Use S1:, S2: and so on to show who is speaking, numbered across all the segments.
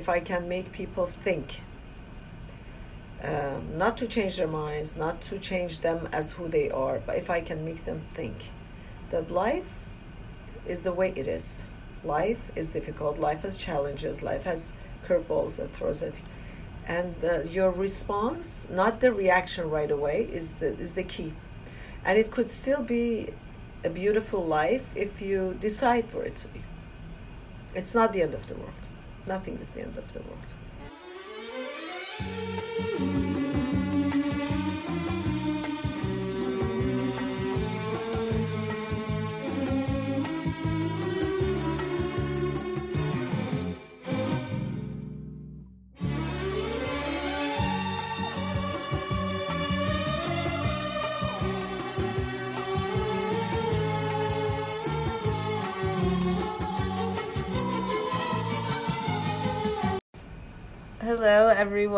S1: if I can make people think, um, not to change their minds, not to change them as who they are, but if I can make them think that life is the way it is. Life is difficult. Life has challenges. Life has curveballs that throws at you, and uh, your response, not the reaction right away, is the is the key, and it could still be a beautiful life if you decide for it to be. It's not the end of the world. Nothing is the end of the world.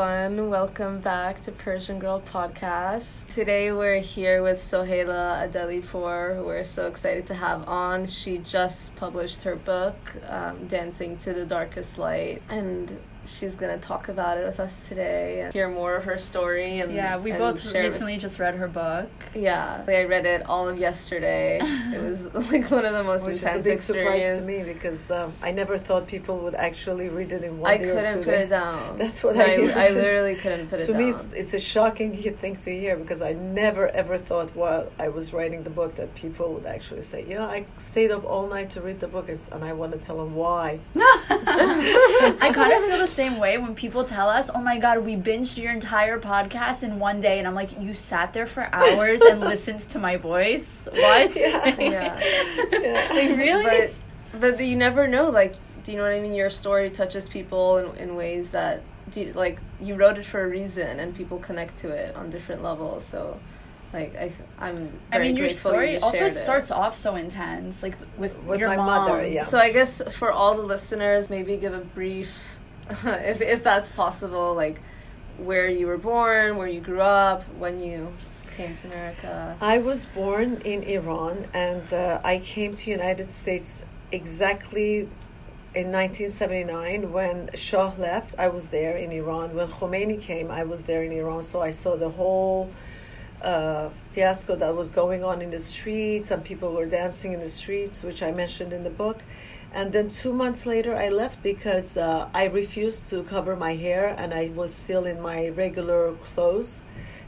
S2: Everyone. Welcome back to Persian Girl Podcast. Today we're here with Sohaila Adelipour, who we're so excited to have on. She just published her book, um, Dancing to the Darkest Light, and she's going to talk about it with us today and hear more of her story. And
S3: yeah, we
S2: and
S3: both
S2: share with-
S3: recently just read her book.
S2: yeah, I read it all of yesterday. it was like one of the most
S1: Which is a
S2: intense
S1: big surprise to me because um, I never thought people would actually read it in one
S2: I
S1: day or
S2: couldn't
S1: two
S2: put
S1: days.
S2: it down.
S1: That's what
S2: No,
S1: I hear,
S2: I,
S1: which is-
S2: literally couldn't put it
S1: to
S2: down.
S1: me, it's, it's a shocking thing to hear because I never ever thought while I was writing the book that people would actually say, "Yeah, I stayed up all night to read the book," and I want to tell them why.
S3: I kind of feel the same way when people tell us, "Oh my god, we binged your entire podcast in one day," and I'm like, "You sat there for hours and listened to my voice? What?
S1: Yeah.
S2: Yeah.
S1: Yeah.
S3: like really?
S2: but but you never know like do you know what i mean your story touches people in, in ways that do you- like you wrote it for a reason and people connect to it on different levels so like I, i'm
S3: I mean, your story
S2: you
S3: also it starts off so intense, like with,
S1: With
S3: your
S1: my
S3: mom.
S1: mother, yeah.
S2: so i guess for all the listeners maybe give a brief if, if that's possible like where you were born where you grew up when you came to america
S1: I was born in Iran, and uh, I came to United States exactly in 1979 when Shah left. I was there in Iran. When Khomeini came, I was there in Iran. So I saw the whole uh, fiasco that was going on in the streets, and people were dancing in the streets, which I mentioned in the book. And then two months later, I left because uh, I refused to cover my hair, and I was still in my regular clothes.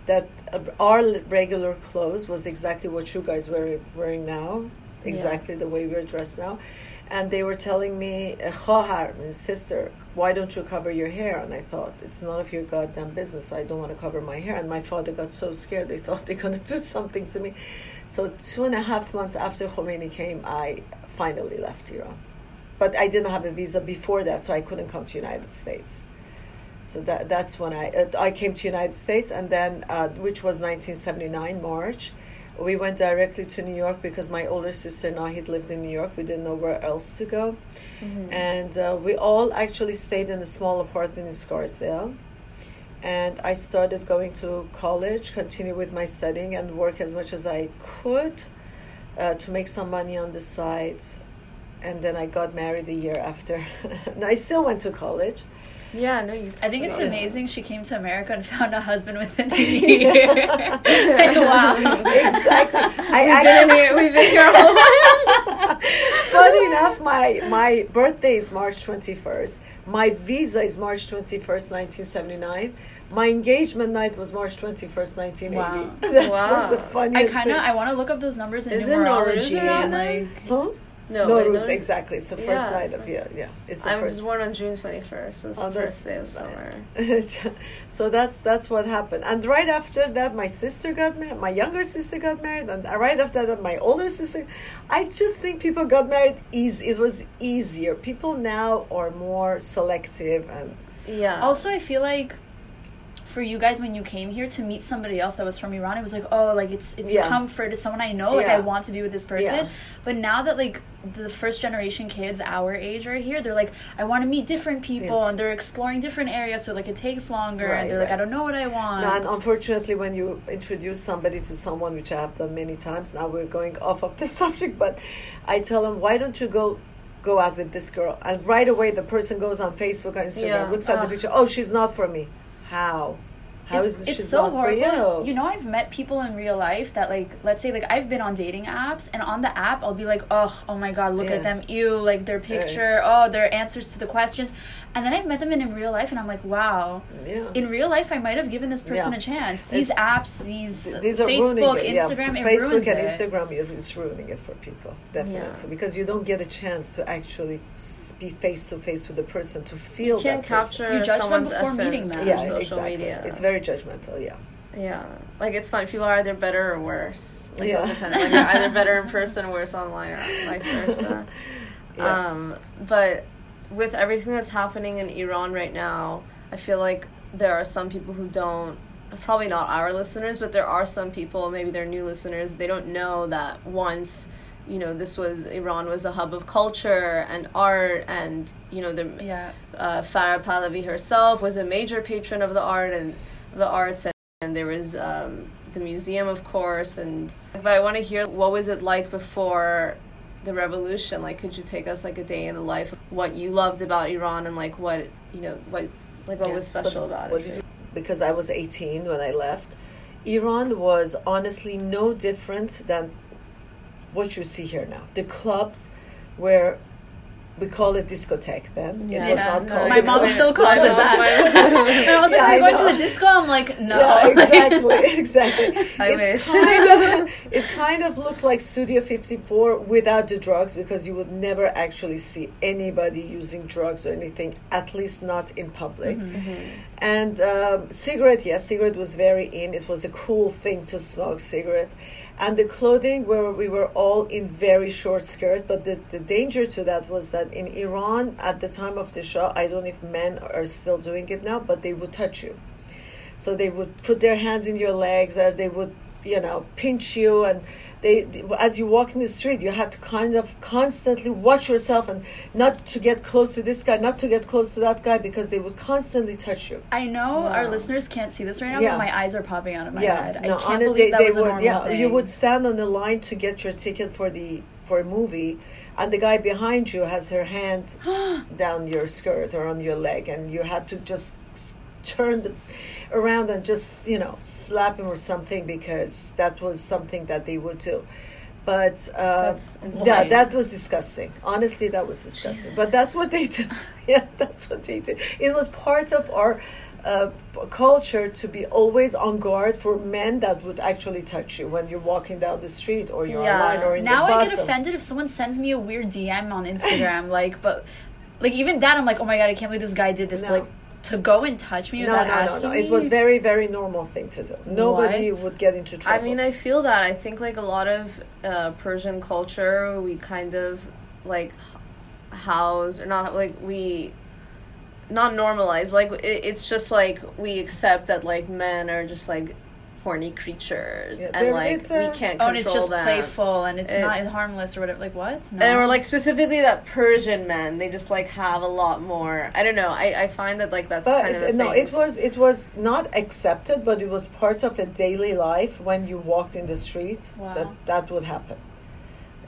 S1: That uh, our regular clothes was exactly what you guys were wearing now, exactly the way we're dressed now. And they were telling me, "Khahar, means sister, why don't you cover your hair?" And I thought, it's none of your goddamn business. I don't want to cover my hair. And my father got so scared, they thought they're going to do something to me. So two and a half months after Khomeini came, I finally left Iran. But I didn't have a visa before that, so I couldn't come to United States. So that that's when I uh, I came to United States, and then uh, which was 1979 March. We went directly to New York because my older sister Nahid lived in New York. We didn't know where else to go, and uh, we all actually stayed in a small apartment in Scarsdale. And I started going to college, continue with my studying, and work as much as I could uh, to make some money on the side. And then I got married a year after. and I still went to college.
S2: yeah no you
S3: I think it's
S1: Yeah.
S3: amazing she came to America and found a husband within a year. like, wow.
S1: exactly. I
S2: We've been in
S1: actually,
S2: here. We've been here our whole lives.
S1: funny enough, my my birthday is March twenty first. My visa is March twenty first, nineteen seventy nine. My engagement night was March twenty first, nineteen eighty.
S3: Wow.
S1: That
S2: Wow.
S1: was the
S3: I kind of. I want to look up those numbers in
S2: Isn't
S3: numerology
S2: Nowruz around
S3: and like
S1: Huh?
S2: No,
S1: No,
S2: wait,
S1: Rus,
S2: no.
S1: exactly. It's the first
S2: Yeah.
S1: night of yeah, yeah. It's the
S2: I
S1: first.
S2: was born on June twenty first. It's
S1: Oh,
S2: the first day of summer.
S1: so that's that's what happened. And right after that, my sister got married. My younger sister got married, and right after that, my older sister. I just think people got married easy. It was easier. People now are more selective, and
S2: Yeah.
S3: Also, I feel like for you guys when you came here to meet somebody else that was from Iran, it was like, oh, like it's it's
S1: Yeah.
S3: comfort. It's someone I know. Like
S1: Yeah.
S3: I want to be with this person.
S1: Yeah.
S3: But now that like the first generation kids our age are here, they're like, I want to meet different people, and they're exploring different areas. So like it takes longer,
S1: Right,
S3: and they're like, I don't know what I want.
S1: Now, and unfortunately, when you introduce somebody to someone, which I have done many times, now we're going off of the subject, but I tell them, why don't you go go out with this girl, and right away the person goes on Facebook or Instagram,
S2: Yeah.
S1: looks at the picture. Oh, she's not for me. How? How
S3: it's,
S1: is this
S3: it's so horrible.
S1: for you?
S3: know, I've met people in real life that like, let's say like I've been on dating apps, and on the app I'll be like, oh, oh my god, look
S1: Yeah.
S3: at them, ew, like their picture, oh, their answers to the questions, and then I've met them in, in real life, and I'm like, wow.
S1: yeah.
S3: In real life, I might have given this person
S1: Yeah.
S3: a chance. These apps, these,
S1: Th- these are
S3: Facebook,
S1: ruining it. Yeah.
S3: Instagram, it
S1: Facebook
S3: ruins
S1: and
S3: it.
S1: Instagram it is ruining it for people definitely because you don't get a chance to actually be face to face with the person to feel
S2: You can't
S1: that person.
S2: capture
S3: You judge them
S2: someone's
S3: before meeting
S2: essence
S3: them.
S2: through
S1: yeah
S2: social
S1: exactly
S2: media.
S1: it's very judgmental yeah
S2: Yeah, like it's fun. People are either better or worse. Like,
S1: Yeah.
S2: Like, you're either better in person, or worse online, or vice versa.
S1: Yeah.
S2: Um, but with everything that's happening in Iran right now, I feel like there are some people who don't. Probably not our listeners, but there are some people. Maybe they're new listeners. They don't know that once, you know, this was Iran was a hub of culture and art, and you know, the
S3: yeah.
S2: uh, Farah Pahlavi herself was a major patron of the art and the arts, and, and there was um, the museum, of course. And but I want to hear what was it like before the revolution? Like, could you take us like a day in the life of what you loved about Iran and like what you know, what like what
S1: Yeah,
S2: was special
S1: but
S2: about
S1: what
S2: it?
S1: did you- because I was 18 when I left. Iran was honestly no different than what you see here now. The clubs where we call it discotheque then.
S2: Yeah.
S1: It was
S3: Yeah,
S1: not
S2: no,
S1: called
S3: My mom
S1: club.
S3: still calls it that.
S2: my-
S3: I was like,
S1: Yeah,
S3: "Are
S1: I
S3: going to the disco?" I'm like, "No."
S1: Yeah, exactly, exactly.
S2: I
S1: It's
S2: wish.
S1: Kind of, it kind of looked like Studio 54 without the drugs because you would never actually see anybody using drugs or anything, at least not in public.
S2: Mm-hmm.
S1: And um, cigarette, yes, cigarette was very in. It was a cool thing to smoke cigarettes. And the clothing, where we were all in very short skirt, but the, the danger to that was that in Iran at the time of the Shah, I don't know if men are still doing it now, but they would touch you. So they would put their hands in your legs, or they would, you know, pinch you, and they, as you walk in the street, you had to kind of constantly watch yourself and not to get close to this guy, not to get close to that guy, because they would constantly touch you.
S3: I know our listeners can't see this right now,
S1: Yeah.
S3: but my eyes are popping out of my
S1: yeah,
S3: head. I can't
S1: on it,
S3: believe
S1: they,
S3: that
S1: they
S3: was a
S1: would,
S3: normal
S1: yeah,
S3: thing.
S1: you would stand on the line to get your ticket for the for a movie, and the guy behind you has her hand down your skirt or on your leg, and you had to just turn the, around and just you know slap him or something because that was something that they would do. But uh, yeah, that was disgusting. Honestly, that was disgusting. But that's what they did. yeah, that's what they did. It was part of our uh, culture to be always on guard for men that would actually touch you when you're walking down the street or you're
S2: Yeah.
S1: online or in
S3: now
S1: the bus.
S3: Now
S1: I get
S3: offended if someone sends me a weird DM on Instagram, like, but like even that, I'm like, oh my god, I can't believe this guy did this.
S1: No.
S3: Like to go and touch me
S1: No,
S3: without
S1: no, no,
S3: asking
S1: no.
S3: me.
S1: It was very, very normal thing to do. Nobody
S3: What?
S1: would get into trouble.
S2: I mean, I feel that. I think like a lot of uh, Persian culture, we kind of like house or not like we not normalize. Like it, it's just like we accept that like men are just like horny creatures
S1: Yeah,
S2: and like
S1: it's
S2: we can't
S3: oh, and it's just
S2: them.
S3: playful and it's
S2: It-
S3: not harmless or whatever. Like what? No.
S2: And or like specifically that Persian men, they just like have a lot more. I don't know. I, I find that like that's
S1: but
S2: kind of
S1: it-
S2: a
S1: no,
S2: thing.
S1: it was it was not accepted, but it was part of a daily life when you walked in the street.
S3: Wow.
S1: That that would happen.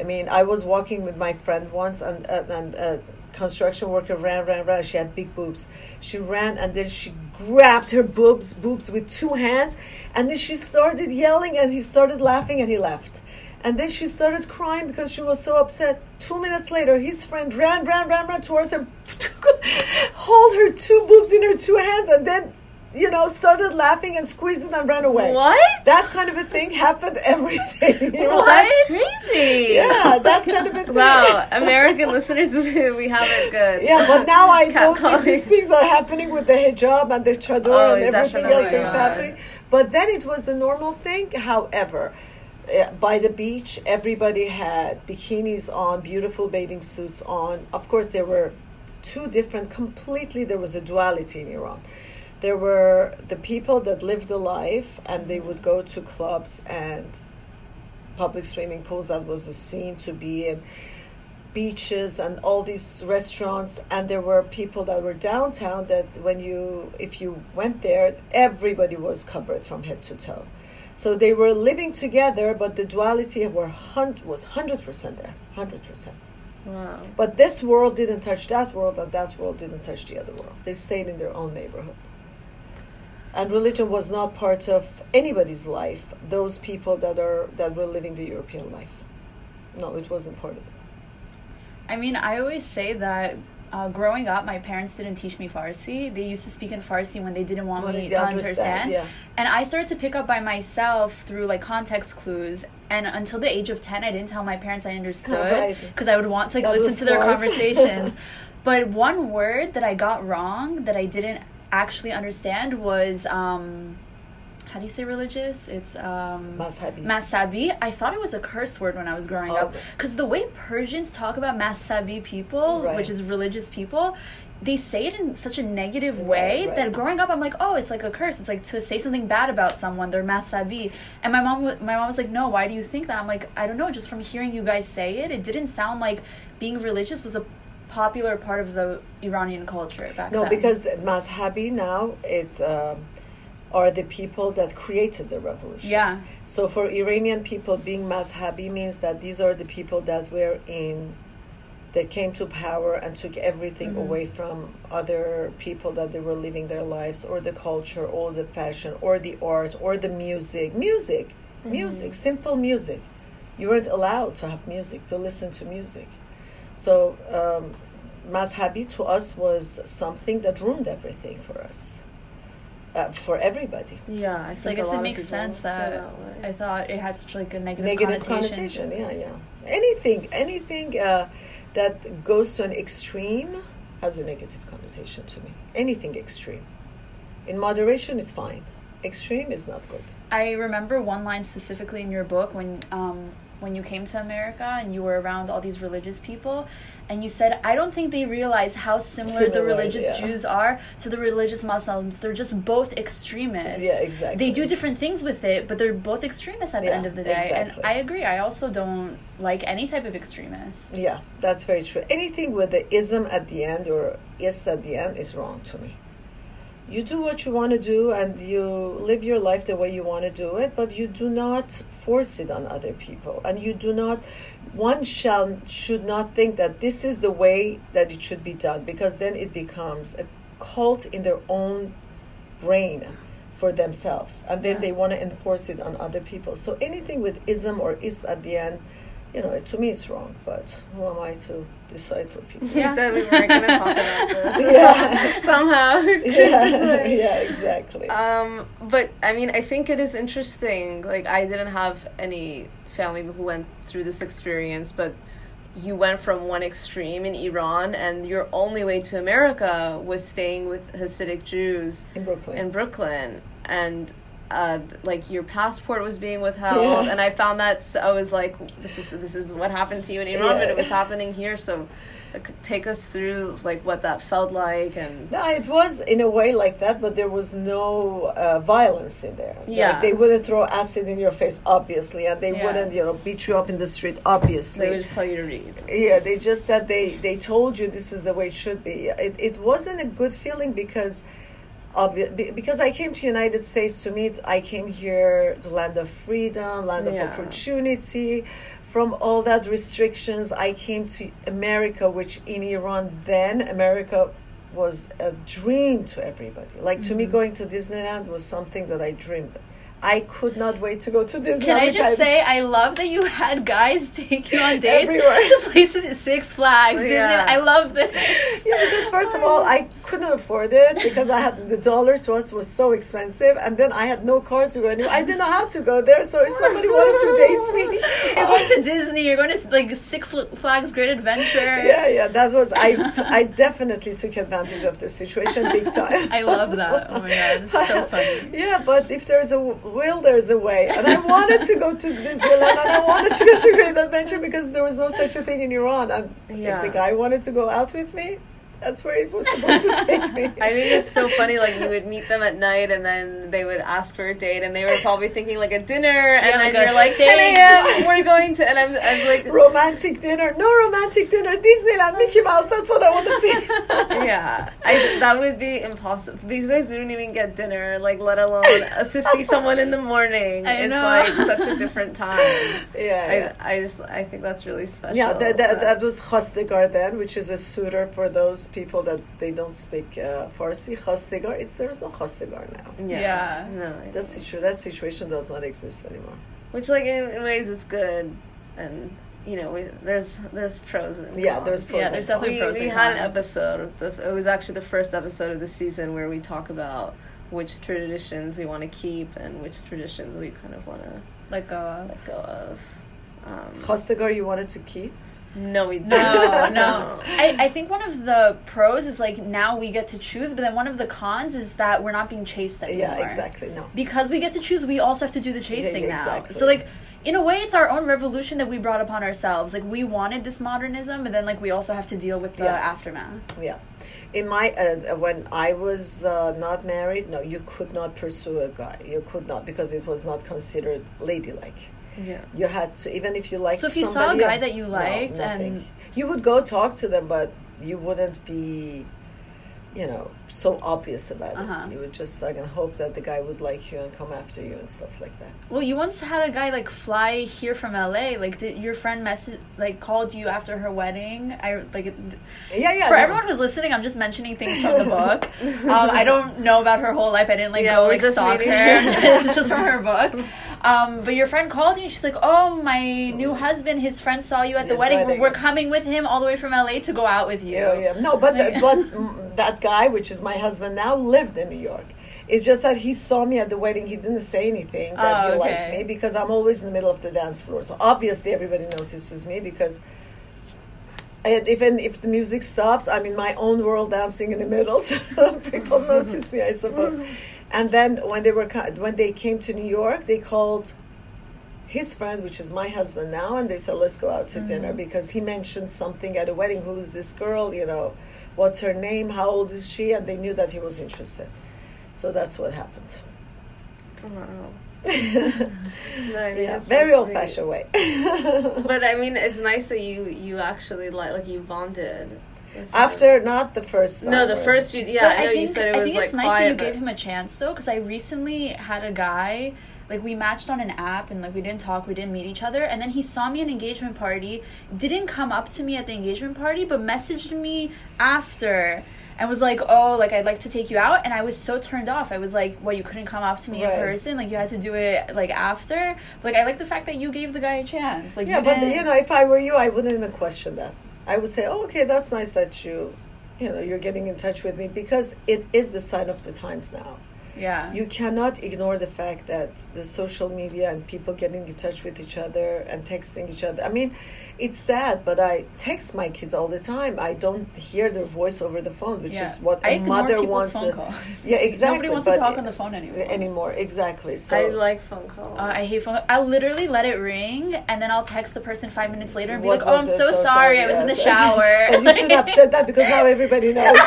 S1: I mean, I was walking with my friend once, and uh, and a construction worker ran, ran, ran. She had big boobs. She ran, and then she grabbed her boobs, boobs with two hands, and then she started yelling, and he started laughing, and he left. And then she started crying because she was so upset. Two minutes later, his friend ran, ran, ran, ran towards her, hold her two boobs in her two hands, and then, you know, started laughing and squeezing and ran away.
S2: what?
S1: That kind of a thing happened every day. You know,
S2: Well,
S1: that's-
S2: crazy.
S1: yeah, that kind of a thing.
S2: Wow, American listeners, we have it good.
S1: Yeah, but now I
S2: Cat
S1: don't think these things are happening with the hijab and the chador
S2: Oh,
S1: and everything else that's happening. But then it was the normal thing. However, uh, by the beach, everybody had bikinis on, beautiful bathing suits on. Of course, there were two different, completely, there was a duality in Iran. There were the people that lived the life and they would go to clubs and public swimming pools. That was a scene to be in beaches and all these restaurants and there were people that were downtown that when you if you went there everybody was covered from head to toe so they were living together but the duality were hun- was 100% there 100%
S2: Wow.
S1: But this world didn't touch that world, and that world didn't touch the other world. They stayed in their own neighborhood. And religion was not part of anybody's life. Those people that are that were living the European life, no, it wasn't part of it.
S3: I mean, I always say that uh, growing up, my parents didn't teach me Farsi. They used to speak in Farsi when they didn't want
S1: Wanted
S3: me
S1: to understand,
S3: understand.
S1: yeah.
S3: And I started to pick up by myself through like context clues. And until the age of 10, I didn't tell my parents I understood
S1: Right.
S3: because I would want to like,
S1: That
S3: listen to their conversations. but one word that I got wrong that I didn't actually understand was um, how do you say religious? It's um,
S1: Mazhabi.
S3: Masabi. I thought it was a curse word when I was growing up
S1: Oh.
S3: because the way Persians talk about Masabi people,
S1: Right.
S3: which is religious people, they say it in such a negative way
S1: right.
S3: that growing up I'm like, oh, it's like a curse. It's like to say something bad about someone. They're Masabi, and my mom, my mom was like, no, why do you think that? I'm like, I don't know. Just from hearing you guys say it, it didn't sound like being religious was a popular part of the Iranian culture back
S1: No,
S3: then.
S1: because the Mazhabi now it um, are the people that created the revolution.
S3: yeah,
S1: So for Iranian people, being Mazhabi means that these are the people that were in, that came to power and took everything
S3: Mhm.
S1: away from other people that they were living their lives, or the culture, or the fashion, or the art, or the music. Music, music, simple music. You weren't allowed to have music, to listen to music. So um, Mazhabi to us was something that ruined everything for us, uh, for everybody.
S2: Yeah, I think
S3: so I
S2: a
S3: guess
S2: lot
S3: it makes sense
S2: feel
S3: that. I thought it had such like a negative,
S1: negative
S3: connotation.
S1: connotation. Yeah, yeah. Anything, anything uh, that goes to an extreme has a negative connotation to me. Anything extreme. In moderation is fine. Extreme is not good.
S3: I remember one line specifically in your book when um, when you came to America and you were around all these religious people, and you said, "I don't think they realize how similar, the religious
S1: yeah.
S3: Jews are to the religious Muslims. They're just both extremists.
S1: Yeah, exactly.
S3: They do different things with it, but they're both extremists at the end of the day. And. I agree. I also don't like any type of extremist.
S1: Yeah, that's very true. Anything with the ism at the end or is at the end is wrong to me. You do what you want to do and you live your life the way you want to do it, but you do not force it on other people. And you do not, one shall, should not think that this is the way that it should be done because then it becomes a cult in their own brain for themselves. And then
S3: Yeah.
S1: they want to enforce it on other people. So anything with ism or is at the end, you know, to me it's wrong, but who am I to decide for people?
S2: We
S3: Yeah.
S2: said we weren't going to talk about this.
S1: Yeah.
S2: Somehow.
S1: yeah, yeah, exactly.
S2: Um, but I mean, I think it is interesting. Like, I didn't have any family who went through this experience, but you went from one extreme in Iran, and your only way to America was staying with Hasidic Jews
S1: in Brooklyn.
S2: in Brooklyn, and uh, like your passport was being withheld,
S1: Yeah.
S2: and I found that so I was like, this is this is what happened to you in Iran, but it was happening here. So, like, take us through like what that felt like, and
S1: no, it was in a way like that, but there was no uh, violence in there. Like,
S2: Yeah.
S1: they wouldn't throw acid in your face, obviously, and they
S3: Yeah.
S1: wouldn't, you know, beat you up in the street, obviously.
S2: they would just tell you to read.
S1: Yeah, they just that they they told you this is the way it should be. It it wasn't a good feeling because obvi- because I came to United States to meet I came here the land of freedom, land of
S2: Yeah.
S1: opportunity. From all that restrictions, I came to America, which in Iran then America was a dream to everybody. Like to
S3: Mm-hmm.
S1: me, going to Disneyland was something that I dreamed. of. I could not wait to go to Disneyland.
S3: Can I just say, I love that you had guys take you on dates
S1: Everywhere.
S3: to places Six Flags. Disney.
S2: Yeah.
S3: I love this.
S1: Yeah, because first of all, I couldn't afford it because I had the dollar to us was so expensive, and then I had no car to go anywhere. I didn't know how to go there, so if somebody wanted to date me,
S3: You're going to Disney. You're going to like Six Flags Great Adventure.
S1: yeah, yeah, that was I. I definitely took advantage of the situation big time.
S3: I love that. Oh my god, it's so funny.
S1: Yeah, but if there's a will, there's a way. And I wanted to go to Disneyland and I wanted to go to Great Adventure because there was no such a thing in Iran. And
S2: Yeah.
S1: if the guy wanted to go out with me, That's where it was supposed to take me.
S2: I think it's so funny. Like you would meet them at night, and then they would ask for a date, and they were probably thinking like a dinner, and
S3: Yeah,
S2: then
S3: like a
S2: you're like
S3: steak.
S2: 10 a.m. We're going to, and I'm, I'm like,
S1: romantic dinner. No romantic dinner. Disneyland, Mickey Mouse. That's what I want to see.
S2: yeah, I that would be impossible. These days we don't even get dinner, like let alone uh, to see someone in the morning.
S3: I
S2: it's
S3: know.
S2: like such a different time.
S1: yeah. yeah.
S2: I, I just I think that's really special.
S1: Yeah, that, that, that was Khastegar then, which is a suitor for those people that they don't speak uh, Farsi. Khastegar, it's there's no Khastegar now.
S2: yeah,
S3: Yeah.
S2: no,
S1: That situ- that situation does not exist anymore.
S2: which like in, in ways it's good, and you know we, there's there's pros and
S1: Yeah, there's pros
S3: Yeah,
S1: and
S3: there's
S1: cons.
S3: definitely
S2: we,
S3: pros
S2: we
S3: and
S2: had an episode. The, it was actually the first episode of the season where we talk about which traditions we want to keep and which traditions we kind of want to
S3: let go of.
S2: let go of. Um,
S1: Khastegar you wanted to keep?
S2: No, we
S3: No, no. I, I think one of the pros is like now we get to choose, but then one of the cons is that we're not being chased anymore.
S1: Yeah, exactly. No.
S3: Because we get to choose, we also have to do the chasing
S1: yeah,
S3: now.
S1: exactly.
S3: So like in a way it's our own revolution that we brought upon ourselves. Like we wanted this modernism, but then like we also have to deal with the
S1: Yeah.
S3: aftermath.
S1: Yeah. In my uh, when I was uh, not married, no, you could not pursue a guy. You could not because it was not considered ladylike.
S2: Yeah.
S1: You had to even if you liked.
S3: So if you saw a guy that you
S1: no,
S3: liked
S1: nothing.
S3: and-
S1: you would go talk to them, but you wouldn't be, you know, so obvious about
S3: Uh-huh.
S1: it. You would just like and hope that the guy would like you and come after you and stuff like that.
S3: Well, you once had a guy like fly here from LA. Like, did your friend message like called you after her wedding? I like it,
S1: Yeah, yeah.
S3: for
S1: no.
S3: everyone who's listening. I'm just mentioning things from the book. Um, I don't know about her whole life. I didn't like
S2: Yeah,
S3: go like stalk her. it's just from her book. Um, but your friend called you. and She's like, "Oh, my new husband. His friend saw you at the
S1: Yeah,
S3: wedding.
S1: wedding.
S3: We're coming with him all the way from LA to go out with you."
S1: Yeah, yeah. No, but that, but that guy, which is my husband now, lived in New York. It's just that he saw me at the wedding. He didn't say anything that
S3: Oh,
S1: he
S3: okay.
S1: liked me because I'm always in the middle of the dance floor. So obviously everybody notices me because. And even if the music stops, I'm in my own world dancing in the middle. So people notice me, I suppose. And then when they were when they came to New York, they called his friend, which is my husband now, and they said, "Let's go out to dinner," mm. because he mentioned something at a wedding. Who's this girl? You know, what's her name? How old is she? And they knew that he was interested. So that's what happened.
S2: Wow. No,
S1: yeah,
S2: it's so
S1: very old-fashioned way.
S2: But I mean, it's nice that you you actually like like you bonded. With him.
S1: After not the first. Time,
S2: no, the first you yeah,
S3: But
S2: I know you
S3: think-
S2: said it
S3: I
S2: was
S3: think
S2: like
S3: it's nice
S2: quiet,
S3: that you gave him a chance though, because I recently had a guy like we matched on an app and like we didn't talk, we didn't meet each other, and then he saw me at an engagement party, didn't come up to me at the engagement party, but messaged me after. And was like, oh, like I'd like to take you out, and I was so turned off. I was like, well, you couldn't come up to me
S1: Right.
S3: in person, like you had to do it like after. Like I like the fact that you gave the guy a chance. Like
S1: Yeah,
S3: you
S1: but you know, if I were you, I wouldn't even question that. I would say, "Oh, okay, that's nice that you, you know, you're getting in touch with me because it is the sign of the times now.
S3: Yeah,
S1: You cannot ignore the fact that the social media and people getting in touch with each other and texting each other. I mean, it's sad, but I text my kids all the time. I don't hear their voice over the phone, which
S3: yeah.
S1: is what
S3: I
S1: a
S3: ignore
S1: mother
S3: people's
S1: wants.
S3: phone
S1: to-
S3: calls.
S1: Yeah, exactly.
S3: Nobody wants to talk on the phone anymore.
S1: anymore. Exactly. So
S2: I like phone calls.
S3: Uh, I hate phone. I'll literally let it ring, and then I'll text the person five minutes later and be
S1: What
S3: like, "Oh, I'm so,
S1: So
S3: sorry.
S1: sorry.
S3: I was in the shower."
S1: But you should have said that because now everybody knows.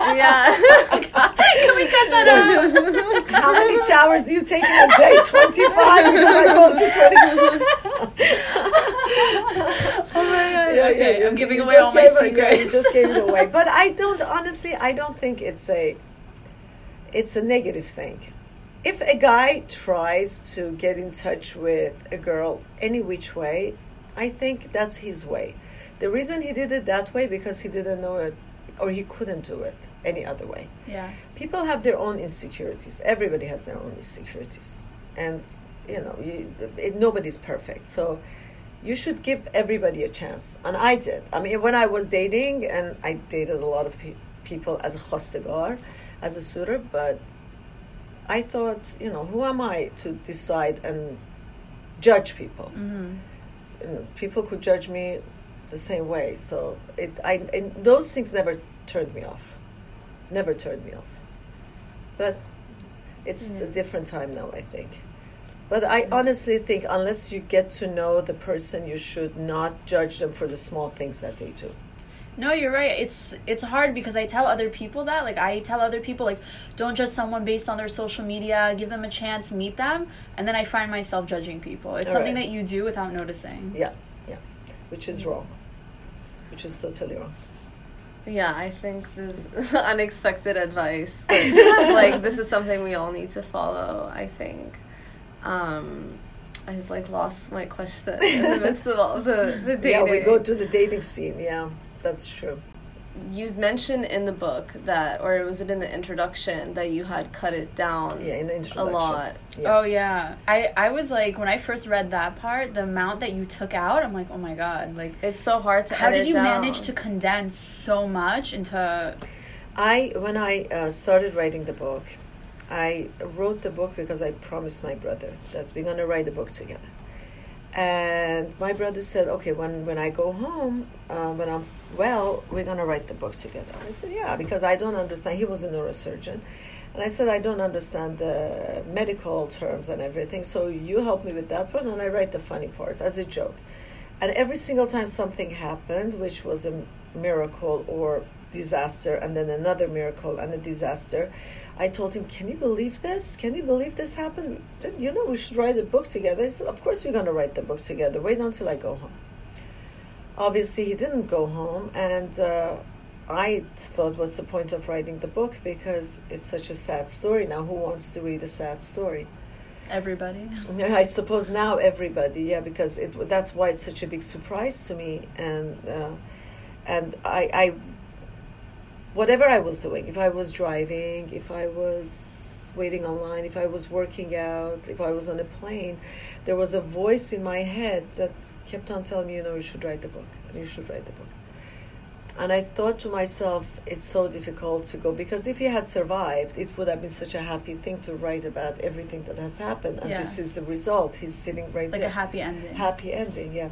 S2: yeah.
S3: Can we cut that out?
S1: How many showers do you take in a day? 25? Because I called you 20.
S3: oh my god.
S1: Yeah,
S3: okay,
S1: yeah,
S3: I'm giving away all my
S1: it-
S3: secrets.
S1: Yeah, you just gave it away. But I don't, honestly, I don't think it's a, it's a negative thing. If a guy tries to get in touch with a girl any which way, I think that's his way. The reason he did it that way because he didn't know it or he couldn't do it any other way.
S3: yeah.
S1: people have their own insecurities everybody has their own insecurities and you know you, it, nobody's perfect so you should give everybody a chance and i did i mean when i was dating and i dated a lot of pe- people as a Khastegar as a suitor but i thought you know who am i to decide and judge people
S3: Mm-hmm.
S1: you know, people could judge me the same way. So it, I, and those things never turned me off, never turned me off. But it's a mm-hmm. different time now, I think. But I mm-hmm. honestly think unless you get to know the person, you should not judge them for the small things that they do.
S3: No, you're right. It's it's hard because I tell other people that. Like I tell other people like don't judge someone based on their social media. Give them a chance, meet them, and then I find myself judging people. It's
S1: All
S3: something
S1: right.
S3: that you do without noticing.
S1: Yeah, yeah, which is mm. wrong. Which is totally wrong.
S2: Yeah, I think this is unexpected advice, but like this is something we all need to follow. I think. Um, I like lost my question in the midst of all the the dating.
S1: Yeah, we go to the dating scene. Yeah, that's true.
S2: You mentioned in the book that, or was it in the introduction that you had cut it down
S1: Yeah, in the
S2: a lot?
S1: Yeah.
S3: Oh yeah. I I was like when I first read that part, the amount that you took out, I'm like, "Oh my god." Like
S2: It's so hard to.
S3: how did you
S2: down.
S3: manage to condense so much into
S1: I when I uh, started writing the book, I wrote the book because I promised my brother that we're gonna write the book together. And my brother said, "Okay, when when I go home, uh, when I'm well, we're gonna write the book together." I said, "Yeah," because I don't understand. He was a neurosurgeon, and I said, "I don't understand the medical terms and everything. So you help me with that one, and I write the funny parts as a joke." And every single time something happened, which was a miracle or disaster, and then another miracle and a disaster, I told him, Can you believe this? Can you believe this happened? You know, we should write a book together. He said, Of course, we're going to write the book together. Wait until I go home. Obviously, he didn't go home, and uh, I thought, What's the point of writing the book? Because it's such a sad story. Now, who wants to read a sad story?
S3: everybody?
S1: I suppose now everybody, yeah, because it that's why it's such a big surprise to me, and uh, and I, I, whatever I was doing, if I was driving, if I was waiting online, if I was working out, if I was on a plane, there was a voice in my head that kept on telling me, you know, you should write the book, and you should write the book. And I thought to myself, it's so difficult to go because if he had survived, it would have been such a happy thing to write about everything that has happened. And
S3: Yeah.
S1: this is the result. He's sitting right
S3: Like
S1: there.
S3: Like a happy ending.
S1: Happy ending, yeah.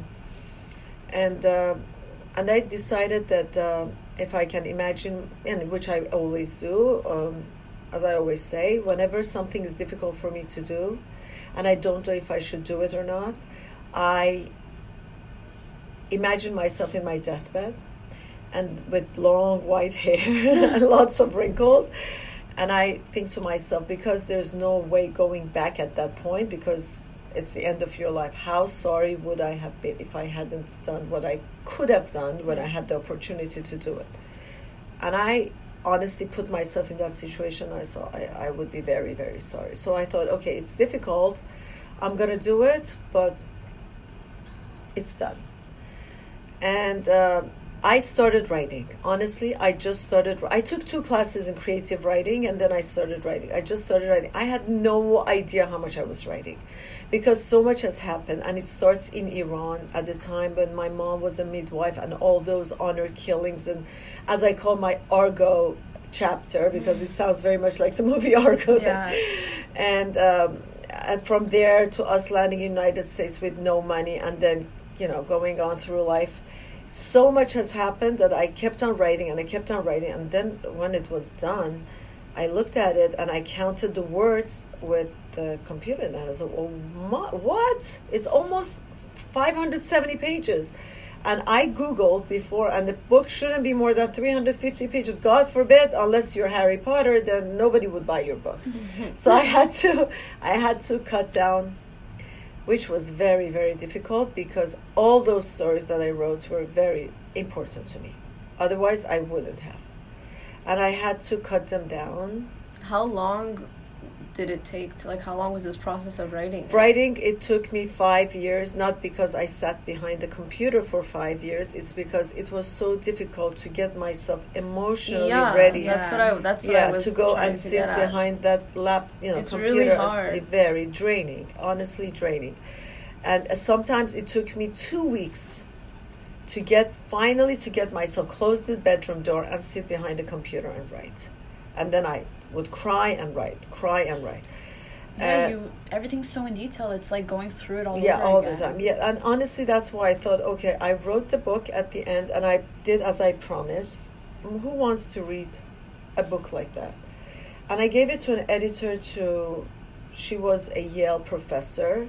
S1: And uh, and I decided that uh, if I can imagine, and which I always do, um, as I always say, whenever something is difficult for me to do, and I don't know if I should do it or not, I imagine myself in my deathbed and with long white hair and lots of wrinkles. And I think to myself, because there's no way going back at that point, because it's the end of your life, how sorry would I have been if I hadn't done what I could have done when I had the opportunity to do it? And I honestly put myself in that situation. I saw I, I would be very, very sorry. So I thought, okay, it's difficult. I'm going to do it, but it's done. And uh, I started writing. Honestly, I just started. I took two classes in creative writing, and then I started writing. I just started writing. I had no idea how much I was writing, because so much has happened, and it starts in Iran at the time when my mom was a midwife, and all those honor killings, and as I call my Argo chapter, because it sounds very much like the movie Argo.
S3: Yeah.
S1: And um, and from there to us landing in the United States with no money, and then you know going on through life so much has happened that I kept on writing and I kept on writing. And then when it was done, I looked at it and I counted the words with the computer. And I was like, oh, what? It's almost 570 pages. And I Googled before, and the book shouldn't be more than 350 pages. God forbid, unless you're Harry Potter, then nobody would buy your book. so I had to, I had to cut down which was very very difficult because all those stories that i wrote were very important to me otherwise i wouldn't have and i had to cut them down
S2: How long did it take to like? How long was this process of writing?
S1: writing it took me five years not because i sat behind the computer for five years it's because it was so difficult to get myself emotionally
S2: yeah,
S1: ready
S2: that's what
S3: Yeah.
S2: I. That's what
S1: yeah
S2: I was Yeah
S1: to go and
S2: to
S1: sit behind that lap you know
S2: It's
S1: computer
S2: really
S1: is
S2: hard.
S1: very draining honestly draining and uh, sometimes it took me two weeks to get finally to get myself close the bedroom door and sit behind the computer and write. And then i would cry and write cry and write.
S3: Yeah,
S1: Uh,
S3: you everything's so in detail. It's like going through it all
S1: yeah all
S3: again.
S1: the time. Yeah and honestly that's why i thought okay i wrote the book at the end and i did as i promised. Who wants to read a book like that? And i gave it to an editor to she was a yale professor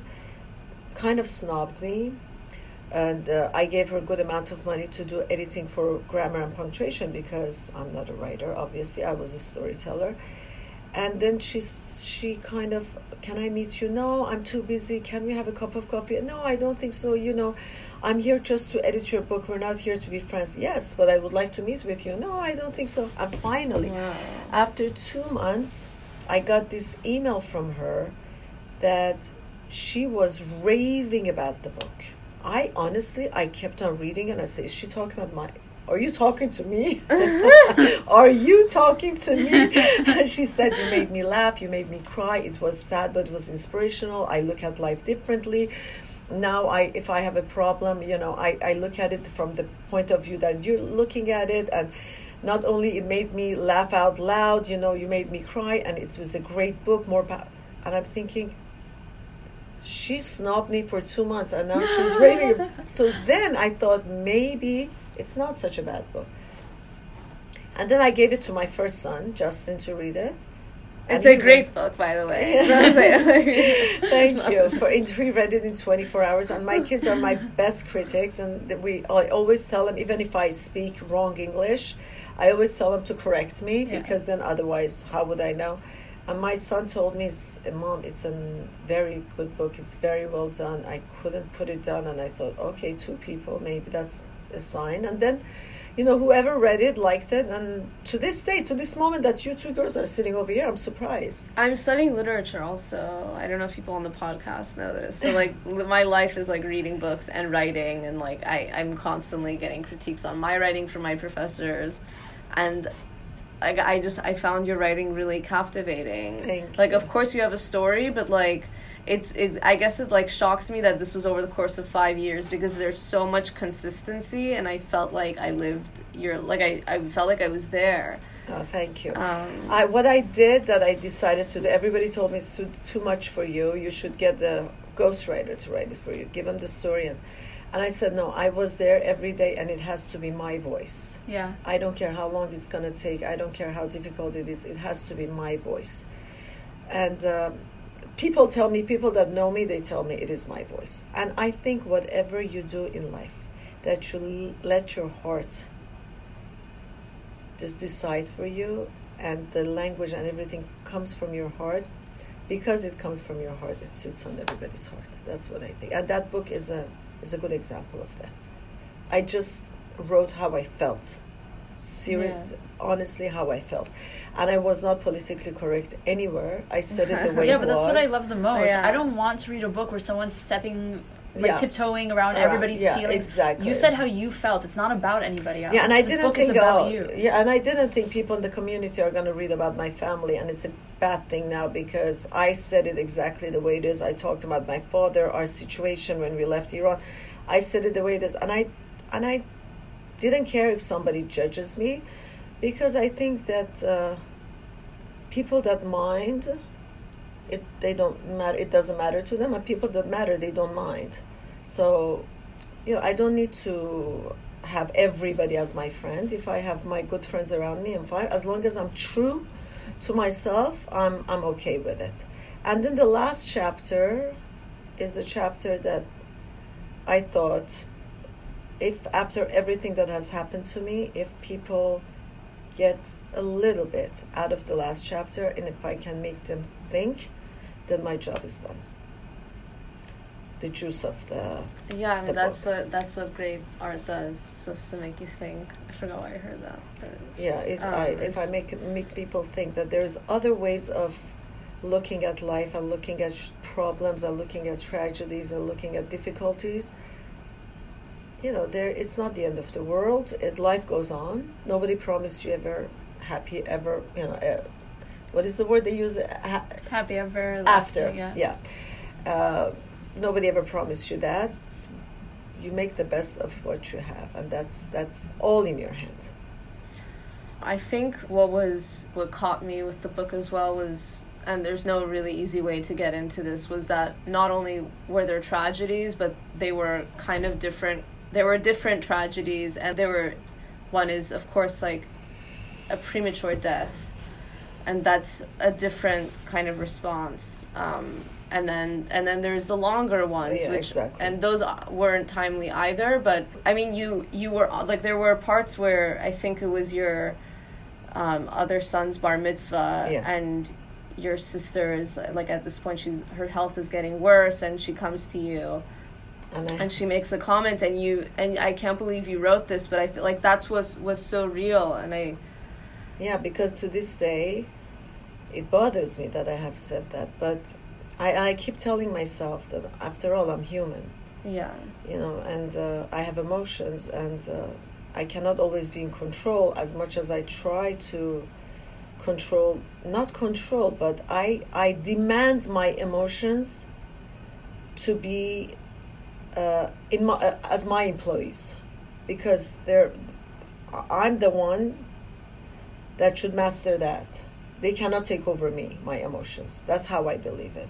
S1: kind of snobbed me and uh, I gave her a good amount of money to do editing for grammar and punctuation because I'm not a writer. Obviously, I was a storyteller. And then she she kind of, can I meet you? No, I'm too busy. Can we have a cup of coffee? No, I don't think so. You know, I'm here just to edit your book. We're not here to be friends. Yes, but I would like to meet with you. No, I don't think so. And finally,
S2: Wow.
S1: after two months, I got this email from her that she was raving about the book. I honestly, I kept on reading and I said, Is she talking about my. Are you talking to me? Are you talking to me? And she said, You made me laugh, you made me cry. It was sad, but it was inspirational. I look at life differently. Now, I if I have a problem, you know, I, I look at it from the point of view that you're looking at it. And not only it made me laugh out loud, you know, you made me cry, and it was a great book, more. Pa- and I'm thinking, she snubbed me for two months and now she's raving. so then I thought maybe it's not such a bad book. And then I gave it to my first son, Justin, to read it.
S2: It's a great book, by the way.
S1: Thank you for it. He read it in 24 hours, and my kids are my best critics. And we, I always tell them, even if I speak wrong English, I always tell them to correct me
S3: Yeah.
S1: because then otherwise, how would I know? And my son told me, "S- "Mom, it's a very good book. It's very well done. I couldn't put it down." And I thought, okay, two people, maybe that's a sign. And then, you know, whoever read it liked it. And to this day, to this moment that you two girls are sitting over here, I'm surprised.
S2: I'm studying literature also. I don't know if people on the podcast know this. So like my life is like reading books and writing and like I I'm constantly getting critiques on my writing from my professors and like I just I found your writing really captivating.
S1: Thank
S2: like
S1: you.
S2: of course you have a story but like it's it I guess it like shocks me that this was over the course of 5 years because there's so much consistency and I felt like I lived your like I I felt like I was there.
S1: Oh, thank you.
S2: Um
S1: I, what I did that I decided to do, everybody told me it's too, too much for you. You should get the ghostwriter to write it for you. Give him the story. And, and I said, no, I was there every day and it has to be my voice.
S3: Yeah.
S1: I don't care how long it's going to take. I don't care how difficult it is. It has to be my voice. And um, people tell me, people that know me, they tell me it is my voice. And I think whatever you do in life, that you l- let your heart just decide for you, and the language and everything comes from your heart. Because it comes from your heart, it sits on everybody's heart. That's what I think. And that book is a is a good example of that. I just wrote how I felt. Serious, honestly, how I felt, and I was not politically correct anywhere. I said it the way
S3: yeah,
S1: it
S3: but that's what I love the most.
S2: Yeah.
S3: I don't want to read a book where someone's stepping, like
S1: Yeah.
S3: tiptoeing around
S1: Around,
S3: everybody's
S1: yeah,
S3: feelings.
S1: exactly.
S3: You said how you felt. It's not about anybody else.
S1: Yeah, and I
S3: this
S1: didn't think
S3: about
S1: oh,
S3: you.
S1: Yeah, and I didn't think people in the community are going to read about my family, and it's a bad thing now because I said it exactly the way it is. I talked about my father, our situation when we left Iran. I said it the way it is, and I and I didn't care if somebody judges me because I think that uh, people that mind it they don't matter it doesn't matter to them and people that matter they don't mind. So you know i don't need to have everybody as my friend. If i have my good friends around me i'm fine. As long as i'm true to myself i'm i'm okay with it. And then the last chapter is the chapter that i thought if after everything that has happened to me if people get a little bit out of the last chapter and if i can make them think then my job is done the juice of the
S2: Yeah, I mean that's what that's what great art does. It's supposed to make you think. I forgot why I heard that. But
S1: yeah if
S2: Um,
S1: i if i make make people think that there's other ways of looking at life and looking at sh- problems and looking at tragedies and looking at difficulties you know there it's not the end of the world it life goes on nobody promised you ever happy ever you know uh, what is the word they use? Ha-
S3: Happy ever
S1: after
S3: yeah.
S1: yeah. Uh, nobody ever promised you that. You make the best of what you have and that's that's all in your hand.
S2: I think what was what caught me with the book as well was and there's no really easy way to get into this was that not only were there tragedies but they were kind of different there were different tragedies and there were one is of course like a premature death and that's a different kind of response. Um, and then and then there's the longer ones,
S1: Yeah,
S2: which
S1: exactly.
S2: and those weren't timely either. But I mean, you you were like there were parts where I think it was your um, other son's bar mitzvah,
S1: Yeah.
S2: and your sister is like at this point she's her health is getting worse, and she comes to you
S1: And, I,
S2: and she makes a comment and you and I can't believe you wrote this but I feel like that's was was so real and I
S1: yeah, because to this day, it bothers me that I have said that. But I, I keep telling myself that after all, I'm human.
S2: yeah
S1: you know, and uh, I have emotions, and uh, I cannot always be in control as much as I try to control, not control, but I, I demand my emotions to be uh, in my, uh, as my employees because they're, I'm the one that should master that. They cannot take over me, my emotions. That's how I believe it.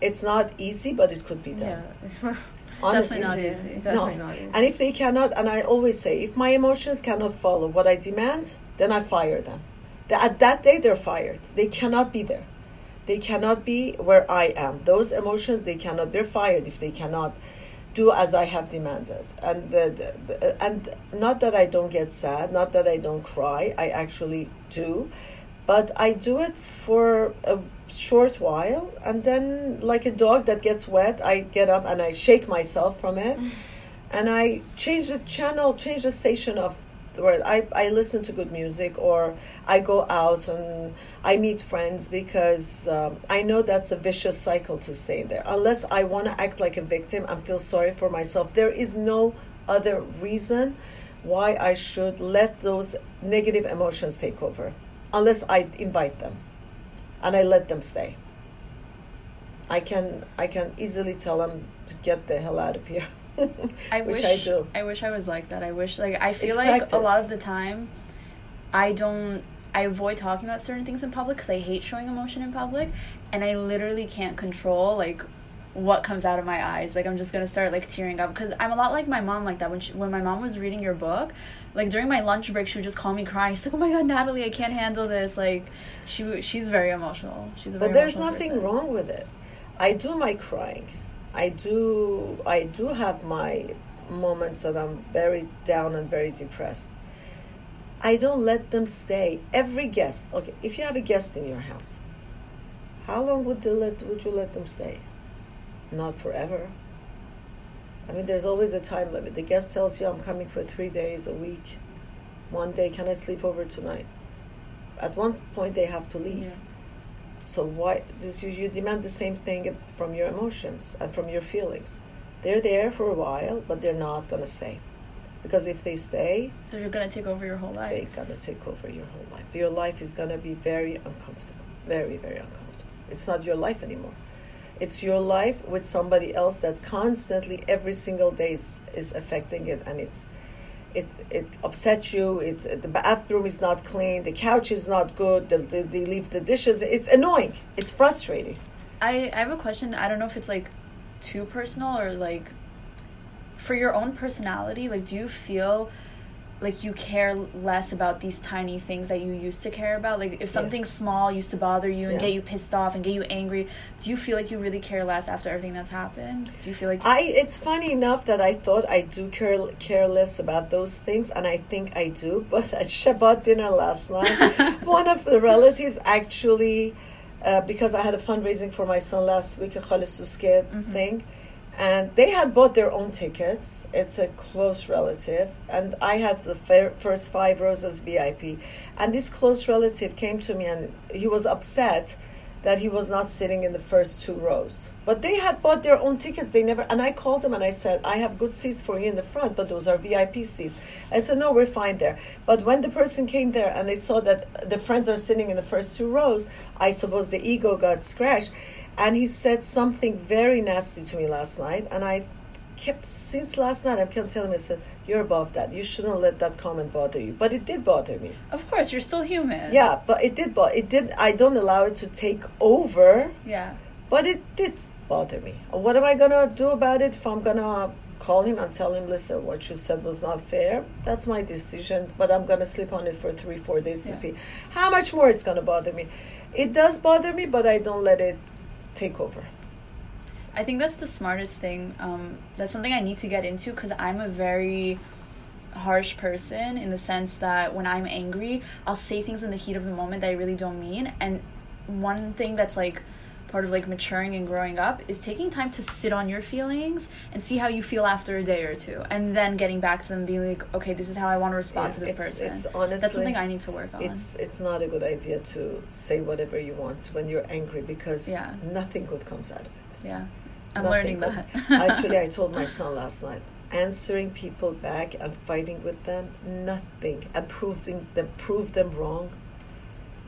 S1: It's not easy, but it could be done.
S2: yeah
S1: Honestly,
S3: Definitely not
S2: easy
S1: No.
S2: not easy
S1: and if they cannot, and I always say, if my emotions cannot follow what I demand, then I fire them. Th- At that day, they're fired. They cannot be there. They cannot be where I am. Those emotions, they cannot. They're fired if they cannot do as I have demanded. And the, the, and not that I don't get sad, not that I don't cry. I actually do, but I do it for a short while, and then like a dog that gets wet, I get up and I shake myself from it and I change the channel, change the station of where I, I listen to good music or I go out and I meet friends because um, I know that's a vicious cycle to stay there. Unless I want to act like a victim and feel sorry for myself, there is no other reason why I should let those negative emotions take over, unless I invite them and I let them stay. I can I can easily tell them to get the hell out of here.
S3: I
S1: which
S3: wish
S1: I do.
S3: I wish I was like that. I wish like I feel
S1: It's
S3: like a lot of the time I don't I avoid talking about certain things in public cuz I hate showing emotion in public and I literally can't control like what comes out of my eyes. Like I'm just going to start like tearing up cuz I'm a lot like my mom like that when she, when my mom was reading your book like during my lunch break she would just call me crying. She's like, "Oh my god, Natalie, I can't handle this." Like she she's very emotional. She's a
S1: but there's nothing
S3: person.
S1: wrong with it. I do my crying. I do I do have my moments that I'm very down and very depressed. I don't let them stay. Every guest, okay, if you have a guest in your house, how long would they let would you let them stay? Not forever. I mean, there's always a time limit. The guest tells you, "I'm coming for three days a week. One day, can I sleep over tonight?" At one point, they have to leave.
S3: Yeah.
S1: So why does you, you demand the same thing from your emotions and from your feelings? They're there for a while, but they're not gonna stay, because if they stay,
S3: They're to take over your whole life.
S1: they're gonna take over your whole life. Your life is gonna be very uncomfortable, very very uncomfortable. It's not your life anymore. It's your life with somebody else that's constantly every single day is, is affecting it, and it's it it upsets you. It the bathroom is not clean. The couch is not good. The, the, they leave the dishes. It's annoying. It's frustrating.
S3: I, I have a question. I don't know if it's like too personal or like for your own personality. Like, do you feel like you care less about these tiny things that you used to care about? Like, if
S1: Yeah.
S3: something small used to bother you and
S1: Yeah.
S3: get you pissed off and get you angry, do you feel like you really care less after everything that's happened? Do you feel like
S1: I it's funny enough that I thought I do care care less about those things, and I think I do. But at Shabbat dinner last night, one of the relatives actually, uh, because I had a fundraising for my son last week, a
S3: Mhm.
S1: thing, and they had bought their own tickets. It's a close relative, and I had the fir- first five rows as VIP. And this close relative came to me, and he was upset that he was not sitting in the first two rows. But they had bought their own tickets. They never. And I called them and I said, "I have good seats for you in the front, but those are VIP seats." I said, "No, we're fine there." But when the person came there and they saw that the friends are sitting in the first two rows, I suppose the ego got scratched, and he said something very nasty to me last night, and I kept since last night. I kept telling him, I "You're above that. You shouldn't let that comment bother you." But it did bother me.
S3: of course you're still human?
S1: Yeah, but it did. But it did. I don't allow it to take over.
S3: Yeah.
S1: But it did bother me. What am I gonna do about it? If I'm gonna call him and tell him, listen, what you said was not fair. That's my decision. But I'm gonna sleep on it for three, four days to see how much more it's gonna bother me. it does bother me, but I don't let it take over.
S3: I think that's the smartest thing. Um, that's something I need to get into because I'm a very harsh person in the sense that when I'm angry, I'll say things in the heat of the moment that I really don't mean. And one thing that's like part of like maturing and growing up is taking time to sit on your feelings and see how you feel after a day or two and then getting back to them and being like okay this is how i want to respond
S1: Yeah,
S3: to this
S1: it's-
S3: person
S1: it's honestly-
S3: that's something i need to work on
S1: It's it's not a good idea to say whatever you want when you're angry because
S3: Yeah.
S1: nothing good comes out of it.
S3: yeah i'm
S1: Nothing
S3: learning
S1: good.
S3: that
S1: Actually, I told my son last night, answering people back and fighting with them, nothing, and proving them prove them wrong.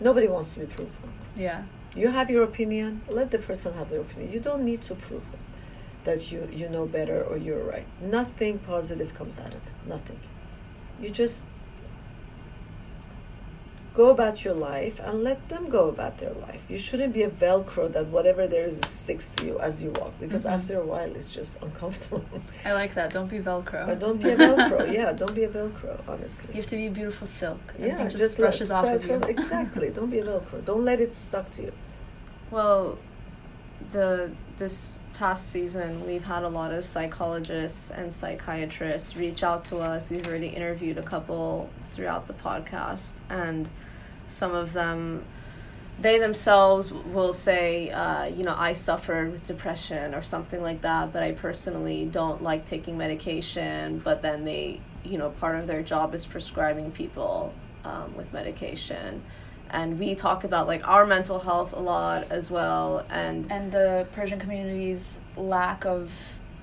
S1: Nobody wants to be proved wrong.
S3: yeah
S1: You have your opinion. Let the person have their opinion. You don't need to prove them that you you know better or you're right. Nothing positive comes out of it. Nothing. You just go about your life and let them go about their life. You shouldn't be a velcro that whatever there is it sticks to you as you walk because
S3: Mhm.
S1: after a while it's just uncomfortable.
S3: i like that don't be velcro
S1: or don't be a velcro. Yeah, don't be a velcro. Honestly.
S3: you have to be beautiful silk
S1: yeah,
S3: just,
S1: just
S3: brushes off of you
S1: exactly. Don't be a velcro. Don't let it stuck to you.
S2: Well, the this past season we've had a lot of psychologists and psychiatrists reach out to us. We've already interviewed a couple throughout the podcast, and some of them they themselves will say, uh, you know, I suffered with depression or something like that, but I personally don't like taking medication. But then they, you know, part of their job is prescribing people um, with medication. And we talk about like our mental health a lot as well. And,
S3: and the Persian community's lack of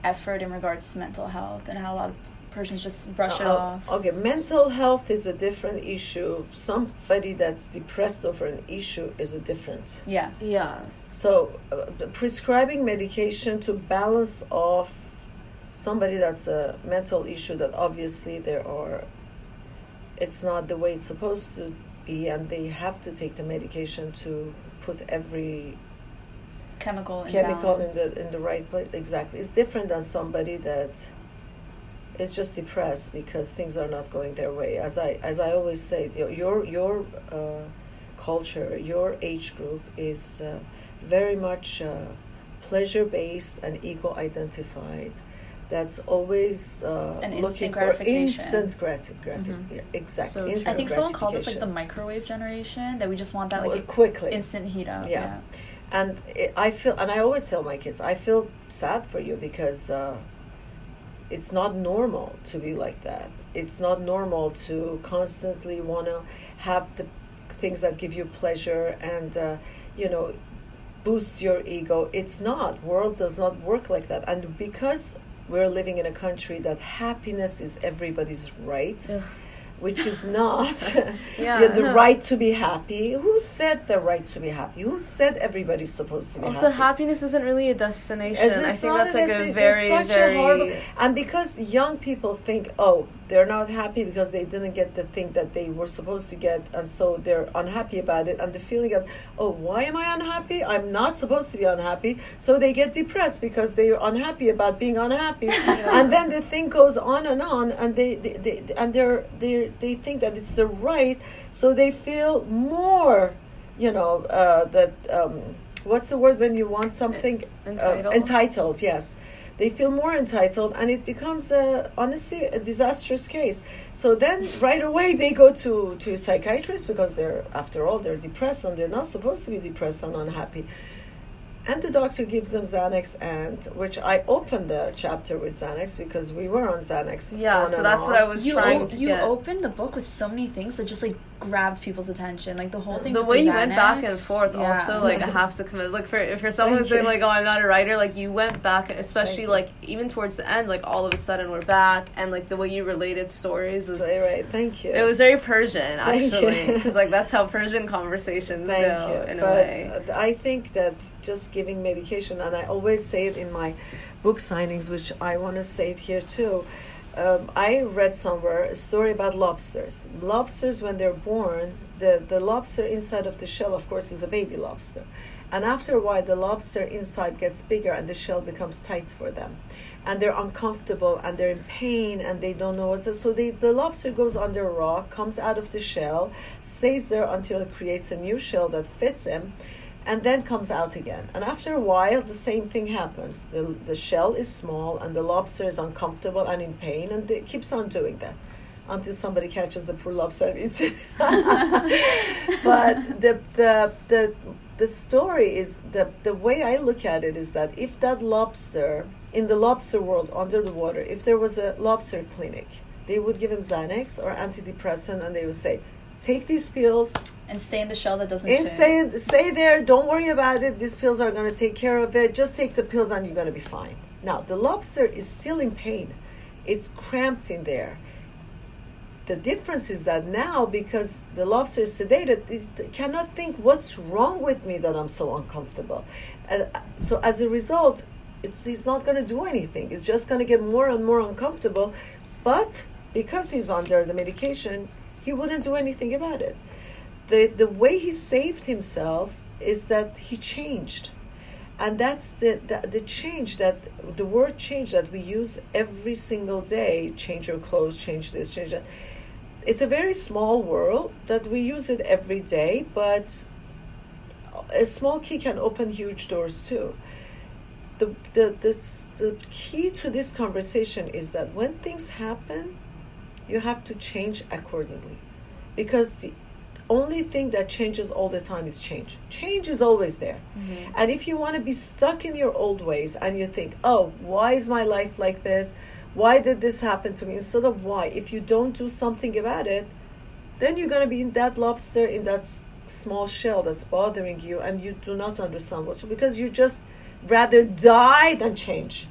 S3: effort in regards to mental health and how a lot of Persians just brush it
S1: Uh,
S3: off.
S1: Okay, mental health is a different issue. Somebody that's depressed over an issue is a different.
S3: Yeah.
S2: yeah,
S1: So, uh, prescribing medication to balance off somebody that's a mental issue that obviously there are, it's not the way it's supposed to be, and they have to take the medication to put every
S3: Chemical
S1: chemical in the in the right place. Exactly, it's different than somebody that is just depressed because things are not going their way. As I as I always say, your your, your uh, culture, your age group is uh, very much uh, pleasure based and ego identified. That's always uh,
S3: An
S1: looking
S3: instant
S1: for
S3: gratification.
S1: instant gratification. grati-
S2: Mhm.
S1: yeah, exactly.
S2: So
S1: instant
S3: I think someone called us like the microwave generation that we just want that
S1: Well,
S3: like
S1: quickly
S3: instant heat up.
S1: Yeah.
S3: Yeah.
S1: and it, I feel, and I always tell my kids, I feel sad for you because uh, it's not normal to be like that. It's not normal to constantly want to have the things that give you pleasure and uh, you know boost your ego. It's not. World does not work like that, and because we're living in a country that happiness is everybody's right
S2: Ugh.
S1: which is not
S2: Yeah,
S1: you have the
S2: no.
S1: right to be happy. Who said the right to be happy? Who said everybody's supposed to be happy?
S2: Also,
S1: happy?
S2: happiness isn't really a destination. I think that's like a very,
S1: such
S2: very.
S1: a horrible. And because young people think, oh, they're not happy because they didn't get the thing that they were supposed to get, and so they're unhappy about it. And the feeling that oh, why am I unhappy? I'm not supposed to be unhappy. So they get depressed because they're unhappy about being unhappy, and then the thing goes on and on, and they, they, they and they're they they think that it's the right, so they feel more, you know, uh, that. Um, What's the word when you want something uh,
S2: Entitled.
S1: entitled? Yes, they feel more entitled, and it becomes a honestly a disastrous case. So then, right away, they go to to psychiatrists because they're, after all, they're depressed and they're not supposed to be depressed and unhappy. And the doctor gives them Xanax, and which I opened the chapter with Xanax because we were on Xanax.
S2: Yeah,
S1: on
S2: so
S1: and
S2: that's what. I was
S3: you
S2: trying
S3: o-
S2: to
S3: you
S2: get.
S3: opened the book with so many things that just like grabbed people's attention. Like the whole thing.
S2: the
S3: with
S2: way you went back and forth
S3: yeah.
S2: also like i have to commit like for for someone
S1: Thank
S2: who's saying like oh i'm not a writer like you went back especially
S1: Thank you.
S2: like even towards the end like all of a sudden we're back and like the way you related stories was
S1: So, right, thank you.
S2: it was very persian
S1: Thank
S2: actually because like that's how persian conversations
S1: Thank
S2: go
S1: you.
S2: in
S1: but
S2: a way
S1: I think that just giving medication, and I always say it in my book signings, which I want to say it here too. Um, I read somewhere a story about lobsters. Lobsters, when they're born, the, the lobster inside of the shell, of course, is a baby lobster. And after a while, the lobster inside gets bigger and the shell becomes tight for them. And they're uncomfortable and they're in pain and they don't know what to. So they, the lobster goes under a rock, comes out of the shell, stays there until it creates a new shell that fits him, and then comes out again. And after a while, the same thing happens. The, the shell is small and the lobster is uncomfortable and in pain, and it keeps on doing that until somebody catches the poor lobster and eats it. but the, the, the, the story is the, the way I look at it is that if that lobster, in the lobster world under the water, if there was a lobster clinic, they would give him Xanax or antidepressant and they would say, take these pills.
S3: And stay in the shell that doesn't
S1: and stay, stay there. Don't worry about it. These pills are going to take care of it. Just take the pills and you're going to be fine. Now the lobster is still in pain. It's cramped in there. The difference is that now because the lobster is sedated it cannot think what's wrong with me that i'm so uncomfortable. And uh, so as a result it's, it's not going to do anything. It's just going to get more and more uncomfortable. But because he's under the medication he wouldn't do anything about it. The, the way he saved himself is that he changed. And that's the, the, the change that, the word change that we use every single day change your clothes, change this, change that. It's a very small world that we use it every day, but a small key can open huge doors too. The, the, the, the key to this conversation is that when things happen, you have to change accordingly. Because the only thing that changes all the time is change. Change is always there. Mm-hmm. and if you want to be stuck in your old ways and you think oh why is my life like this? Why did this happen to me? Instead of why if you don't do something about it then you're going to be in that lobster in that s- small shell that's bothering you and you do not understand what's because you just rather die than change.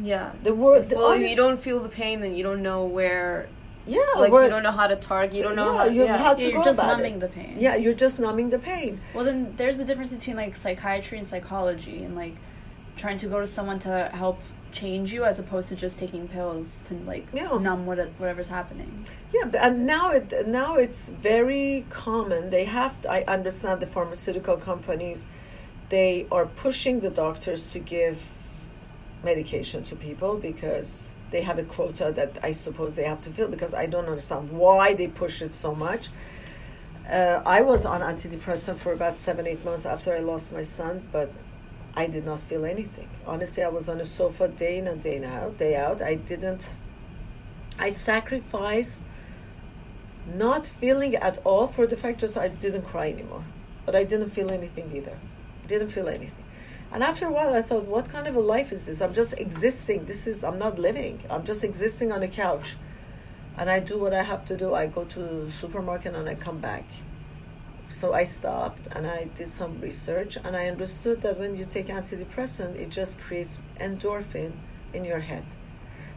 S2: Yeah.
S1: The word
S2: well if you don't feel the pain then you don't know where
S1: yeah,
S2: like you don't know how to target. You don't know
S1: yeah,
S2: how.
S1: You,
S2: yeah.
S1: how to
S3: you're just numbing
S1: it.
S3: the pain.
S1: Yeah, you're just numbing the pain.
S3: Well, then there's a difference between like psychiatry and psychology, and like trying to go to someone to help change you as opposed to just taking pills to like
S1: yeah.
S3: numb what whatever's happening.
S1: Yeah, and now it now it's very common. They have. To, I understand the pharmaceutical companies, they are pushing the doctors to give medication to people because they have a quota that I suppose they have to fill because I don't understand why they push it so much. Uh, I was on antidepressant for about seven, eight months after I lost my son, but I did not feel anything. Honestly, I was on a sofa day in and day out, day out. I didn't. I sacrificed not feeling at all for the fact just I didn't cry anymore, but I didn't feel anything either. Didn't feel anything. And after a while, I thought, what kind of a life is this? I'm just existing. This is, I'm not living. I'm just existing on a couch. And I do what I have to do. I go to supermarket and I come back. So I stopped and I did some research and I understood that when you take antidepressant, it just creates endorphin in your head.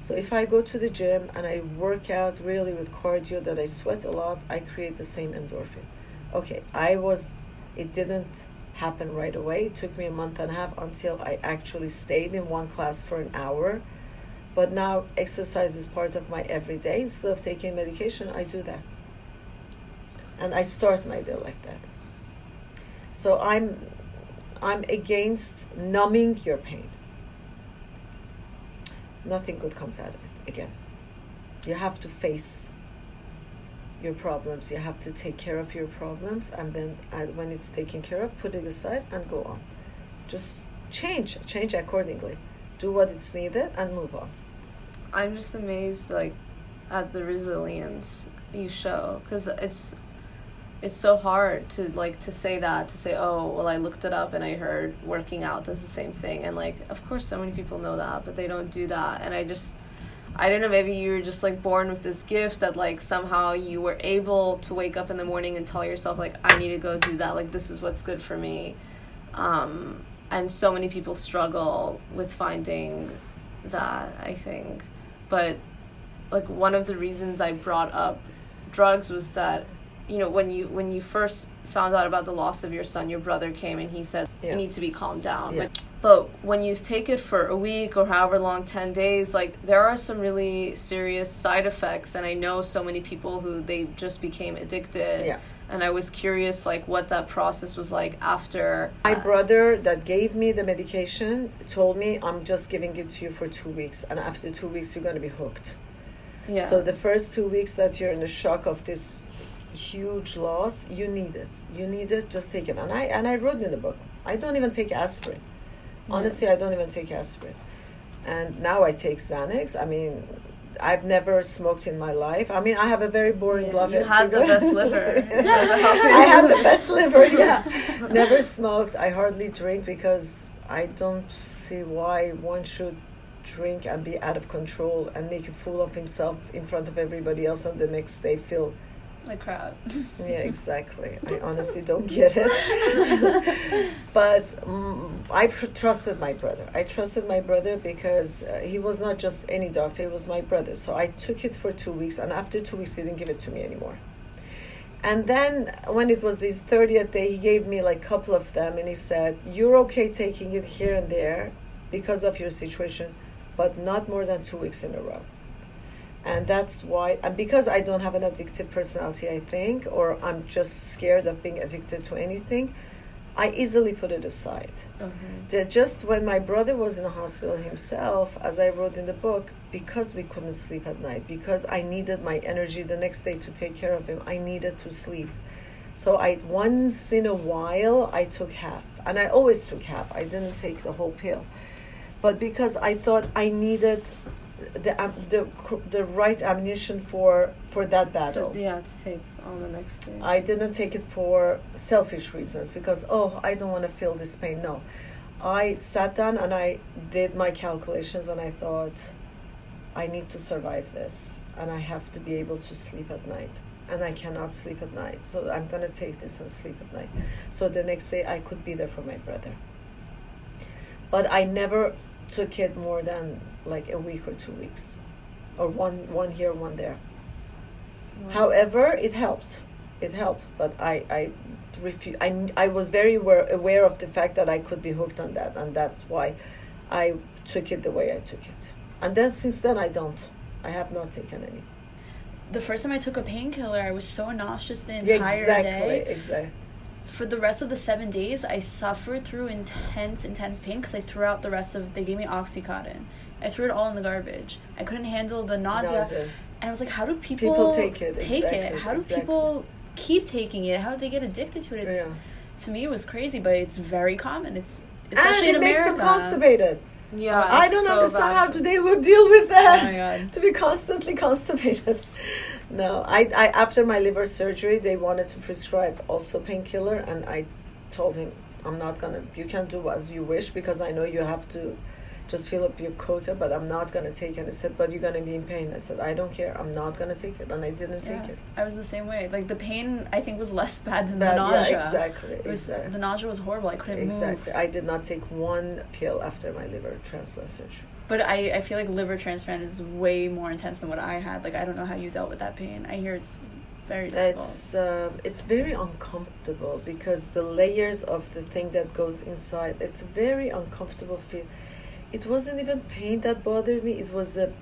S1: So if I go to the gym and I work out really with cardio, that I sweat a lot, I create the same endorphin. Okay, I was, it didn't happen right away. It took me a month and a half until I actually stayed in one class for an hour. But now exercise is part of my everyday. Instead of taking medication, I do that. And I start my day like that. So I'm I'm against numbing your pain. Nothing good comes out of it again. You have to face your problems. You have to take care of your problems, and then uh, when it's taken care of, put it aside and go on. Just change, change accordingly. Do what it's needed and move on.
S2: I'm just amazed, like, at the resilience you show, because it's it's so hard to like to say that to say oh well i looked it up and i heard working out does the same thing and like of course so many people know that but they don't do that and i just I don't know, maybe you were just like born with this gift that like somehow you were able to wake up in the morning and tell yourself like I need to go do that. Like this is what's good for me. Um, and so many people struggle with finding that, I think. But like one of the reasons I brought up drugs was that you know when you when you first found out about the loss of your son your brother came and he said yeah. you need to be calmed down yeah. but when you take it for a week or however long 10 days like there are some really serious side effects and i know so many people who they just became addicted
S1: yeah.
S2: and I was curious like what that process was like after.
S1: My brother that gave me the medication told me I'm just giving it to you for two weeks, and after two weeks you're going to be hooked.
S2: Yeah.
S1: So the first two weeks that you're in the shock of this huge loss, you need it. You need it. Just take it. And I and I wrote in the book. I don't even take aspirin. Honestly, I don't even take aspirin. And now I take Xanax. I mean, I've never smoked in my life. I mean, I have a very boring
S2: Yeah,
S1: love.
S2: you had the best liver.
S1: I had the best liver. Yeah, never smoked. I hardly drink because I don't see why one should drink and be out of control and make a fool of himself in front of everybody else, and the next day feel.
S3: Like crowd.
S1: Yeah, exactly. I honestly don't get it. but mm I pr- trusted my brother. I trusted my brother because uh, he was not just any doctor, he was my brother. So I took it for two weeks, and after two weeks, he didn't give it to me anymore. And then when it was his 30th day, he gave me like a couple of them, and he said, You're okay taking it here and there because of your situation, but not more than two weeks in a row and that's why and because i don't have an addictive personality i think or i'm just scared of being addicted to anything i easily put it aside.
S2: Mm-hmm.
S1: Ju- just when my brother was in the hospital himself as i wrote in the book because we couldn't sleep at night because i needed my energy the next day to take care of him i needed to sleep. So i once in a while i took half. And i always took half. I didn't take the whole pill. But because i thought i needed the um, the the right ammunition for for that battle
S2: So, yeah, to take on the next day.
S1: I didn't take it for selfish reasons because oh I don't want to feel this pain. No, I sat down and I did my calculations and I thought I need to survive this and I have to be able to sleep at night and I cannot sleep at night. So I'm gonna take this and sleep at night. So the next day I could be there for my brother. But I never took it more than like a week or two weeks, or one one here one there.
S2: Wow.
S1: However, it helped. It helped, but I I refu- I I was very aware, aware of the fact that I could be hooked on that, and that's why I took it the way I took it. And then since then, I don't. I have not taken any.
S3: The first time I took a painkiller, I was so nauseous the entire
S1: exactly,
S3: day.
S1: exactly.
S3: For the rest of the seven days, I suffered through intense, intense pain because I threw out the rest of. They gave me oxycontin. I threw it all in the garbage. I couldn't handle the nausea,
S1: Nausea.
S3: and I was like, "How do people,
S1: People take it,
S3: Take it? How do
S1: exactly.
S3: people keep taking it? How do they get addicted to it?" It's,
S1: Yeah.
S3: To me, it was crazy, but it's very common. It's
S1: And it
S3: in
S1: makes
S3: America.
S1: them constipated.
S2: Yeah,
S1: I don't
S2: so
S1: understand
S2: bad.
S1: how do they would deal with that.
S3: Oh my God.
S1: to be constantly constipated. No, I, I after my liver surgery, they wanted to prescribe also painkiller, and I told him I'm not gonna. You can do as you wish because I know you have to just fill up your quota, but I'm not gonna take it. And I said, but you're gonna be in pain. I said, I don't care. I'm not gonna take it, and I didn't take it.
S3: I was the same way. Like the pain, I think was less bad than
S1: But
S3: the nausea.
S1: yeah, exactly,
S3: was-
S1: exactly.
S3: The nausea was horrible. I couldn't
S1: Exactly.
S3: move.
S1: I did not take one pill after my liver transplant surgery.
S3: But I, I feel like liver transplant is way more intense than what I had. Like I don't know how you dealt with that pain. I hear it's very difficult.
S1: It's um, it's very uncomfortable because the layers of the thing that goes inside. It's very uncomfortable feel. It wasn't even pain that bothered me. It was a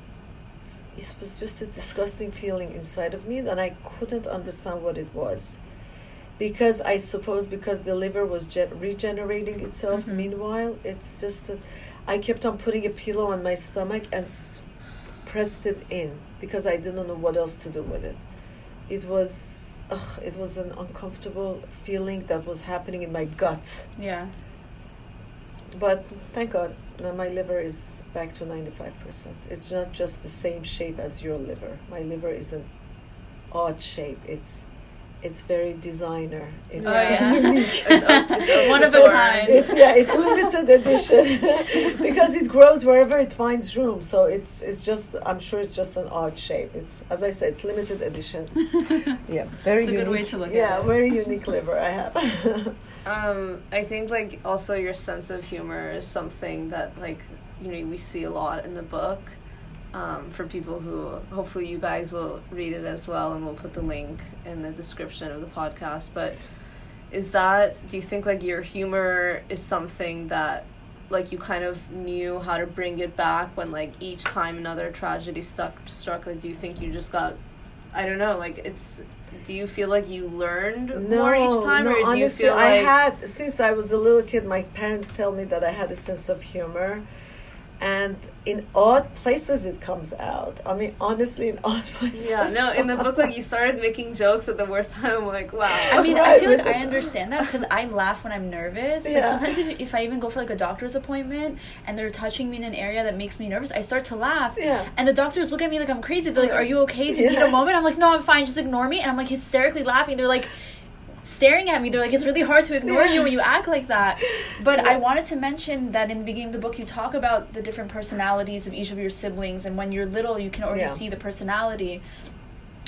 S1: it was just a disgusting feeling inside of me, and I couldn't understand what it was. Because I suppose because the liver was gen- regenerating itself.
S3: Mhm.
S1: Meanwhile, it's just that I kept on putting a pillow on my stomach and s- pressed it in because I didn't know what else to do with it it was ugh, it was an uncomfortable feeling that was happening in my gut
S3: yeah.
S1: But thank god now my liver is back to 95% it's not just the same shape as your liver. My liver is an odd shape. It's it's very designer. It's
S3: Oh, yeah.
S1: unique.
S2: It's it's
S3: One of a kind.
S1: it's yeah it's limited edition. Because it grows wherever it finds room. So it's it's just i'm sure it's just an odd shape. It's as i said it's limited edition. Yeah very
S3: It's a
S1: unique
S3: good way to look at
S1: yeah very unique liver i have
S2: Um, I think like also your sense of humor is something that like you know we see a lot in the book. Um, for people who hopefully you guys will read it as well, and we'll put the link in the description of the podcast. But is that do you think like your humor is something that like you kind of knew how to bring it back when like each time another tragedy stuck struck? Like, do you think you just got I don't know, like it's. Do you feel like you learned
S1: no,
S2: more each time,
S1: no,
S2: or do
S1: honestly,
S2: you feel
S1: I
S2: like
S1: had since I was a little kid. My parents tell me that I had a sense of humor, and in odd places it comes out. I mean, honestly, in odd places.
S2: Yeah, no. In the book, like you started making jokes at the worst time. I'm like, wow.
S3: I mean, I feel like I understand that because I laugh when I'm nervous. Like
S1: Yeah.
S3: sometimes if, if I even go for like a doctor's appointment and they're touching me in an area that makes me nervous, I start to laugh.
S1: Yeah.
S3: And the doctors look at me like I'm crazy. They're like, "Are you okay? Do you need a moment?" I'm like, "No, I'm fine. Just ignore me." And I'm like hysterically laughing. They're like staring at me. They're like, "It's really hard to ignore you when you act like that." But
S1: Yeah.
S3: I wanted to mention that in the beginning of the book, you talk about the different personalities of each of your siblings, and when you're little, you can already
S1: Yeah.
S3: see the personality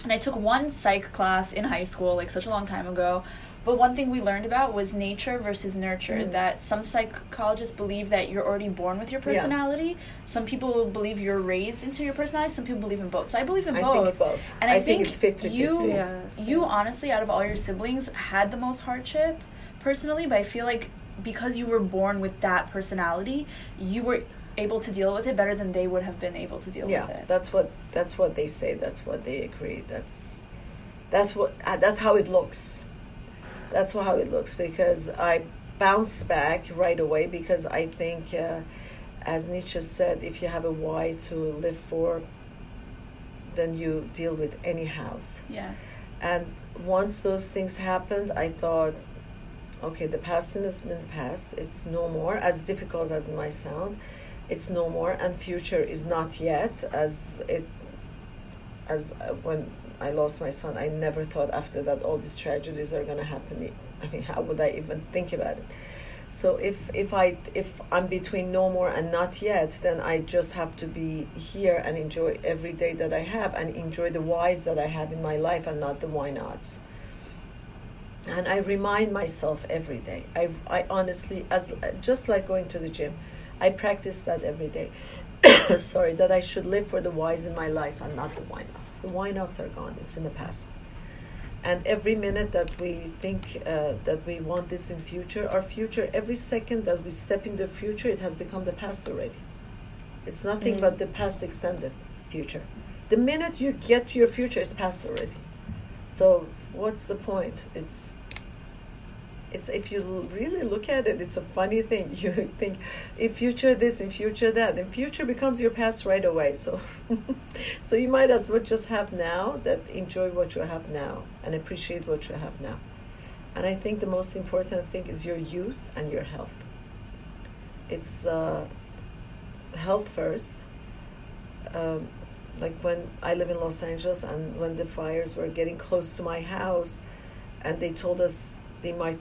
S3: and I took one psych class in high school, like such a long time ago. But one thing we learned about was nature versus nurture.
S1: Mm.
S3: That some psychologists believe that you're already born with your
S1: Yeah.
S3: personality. Some people believe you're raised into your personality. Some people believe in both. So I believe in
S1: I
S3: both.
S1: think both.
S3: And I,
S1: I think it's 50-50.
S3: you,
S2: Yeah,
S3: you honestly, out of all your siblings, had the most hardship personally. But I feel like because you were born with that personality, you were able to deal with it better than they would have been able to deal
S1: yeah
S3: with it.
S1: Yeah, that's what that's what they say that's what they agree that's that's what uh, that's how it looks that's how it looks because i bounce back right away because i think uh, as nietzsche said if you have a why to live for then you deal with any house
S3: yeah.
S1: and once those things happened i thought okay the past is in the past it's no more as difficult as it might sound it's no more and future is not yet as it as uh, when i lost my son. I never thought after that all these tragedies are going to happen. I mean how would i even think about it? So if if i if i'm between no more and not yet then i just have to be here and enjoy every day that i have and enjoy the whys that i have in my life and not the why nots. And i remind myself every day. I, I honestly as just like going to the gym i practice that every day. Sorry that i should live for the whys in my life and not the why nots the why nots are gone. It's in the past. And every minute that we think uh, that we want this in future our future every second that we step in the future it has become the past already. It's nothing
S2: Mm.
S1: but the past extended future. The minute you get to your future it's past already. So what's the point? It's it's if you really look at it it's a funny thing. You think in future this in future that. In future becomes your past right away. So so you might as well just have now that enjoy what you have now and appreciate what you have now. And i think the most important thing is your youth and your health. It's uh, health first. Um, like when i live in los angeles and when the fires were getting close to my house and they told us they might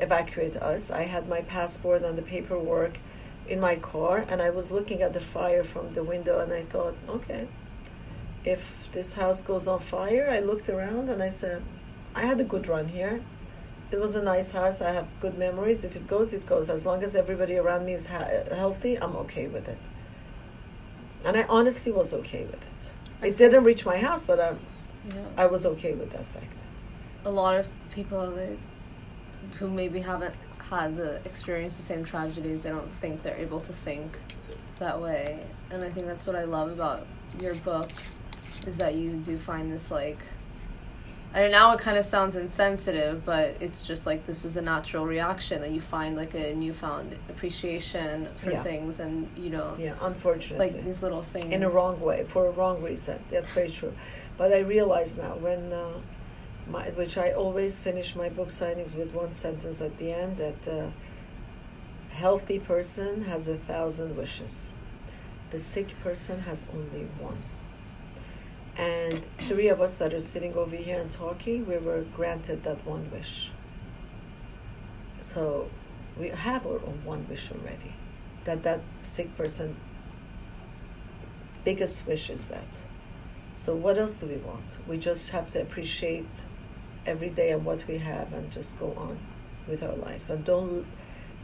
S1: evacuate us. I had my passport and the paperwork in my car and i was looking at the fire from the window and i thought okay if this house goes on fire i looked around and i said i had a good run here. It was a nice house. I have good memories. If it goes it goes. As long as everybody around me is ha- healthy i'm okay with it. And i honestly was okay with it.
S2: I
S1: it didn't reach my house but i
S2: Yeah.
S1: i was okay with that fact.
S2: A lot of people that who maybe haven't had the experience the same tragedies they don't think they're able to think that way and i think that's what i love about your book is that you do find this like I know now it kind of sounds insensitive, but it's just like this is a natural reaction that you find like a newfound appreciation for
S1: Yeah.
S2: things, and you know,
S1: yeah unfortunately
S2: like these little things
S1: in a wrong way for a wrong reason. That's very true. But I realize now when, uh, my, which I always finish my book signings with one sentence at the end that uh, healthy person has a thousand wishes, the sick person has only one. And three of us that are sitting over here and talking, we were granted that one wish. So we have our own one wish already. That that sick person's biggest wish is that. So what else do we want? We just have to appreciate every day and what we have and just go on with our lives and don't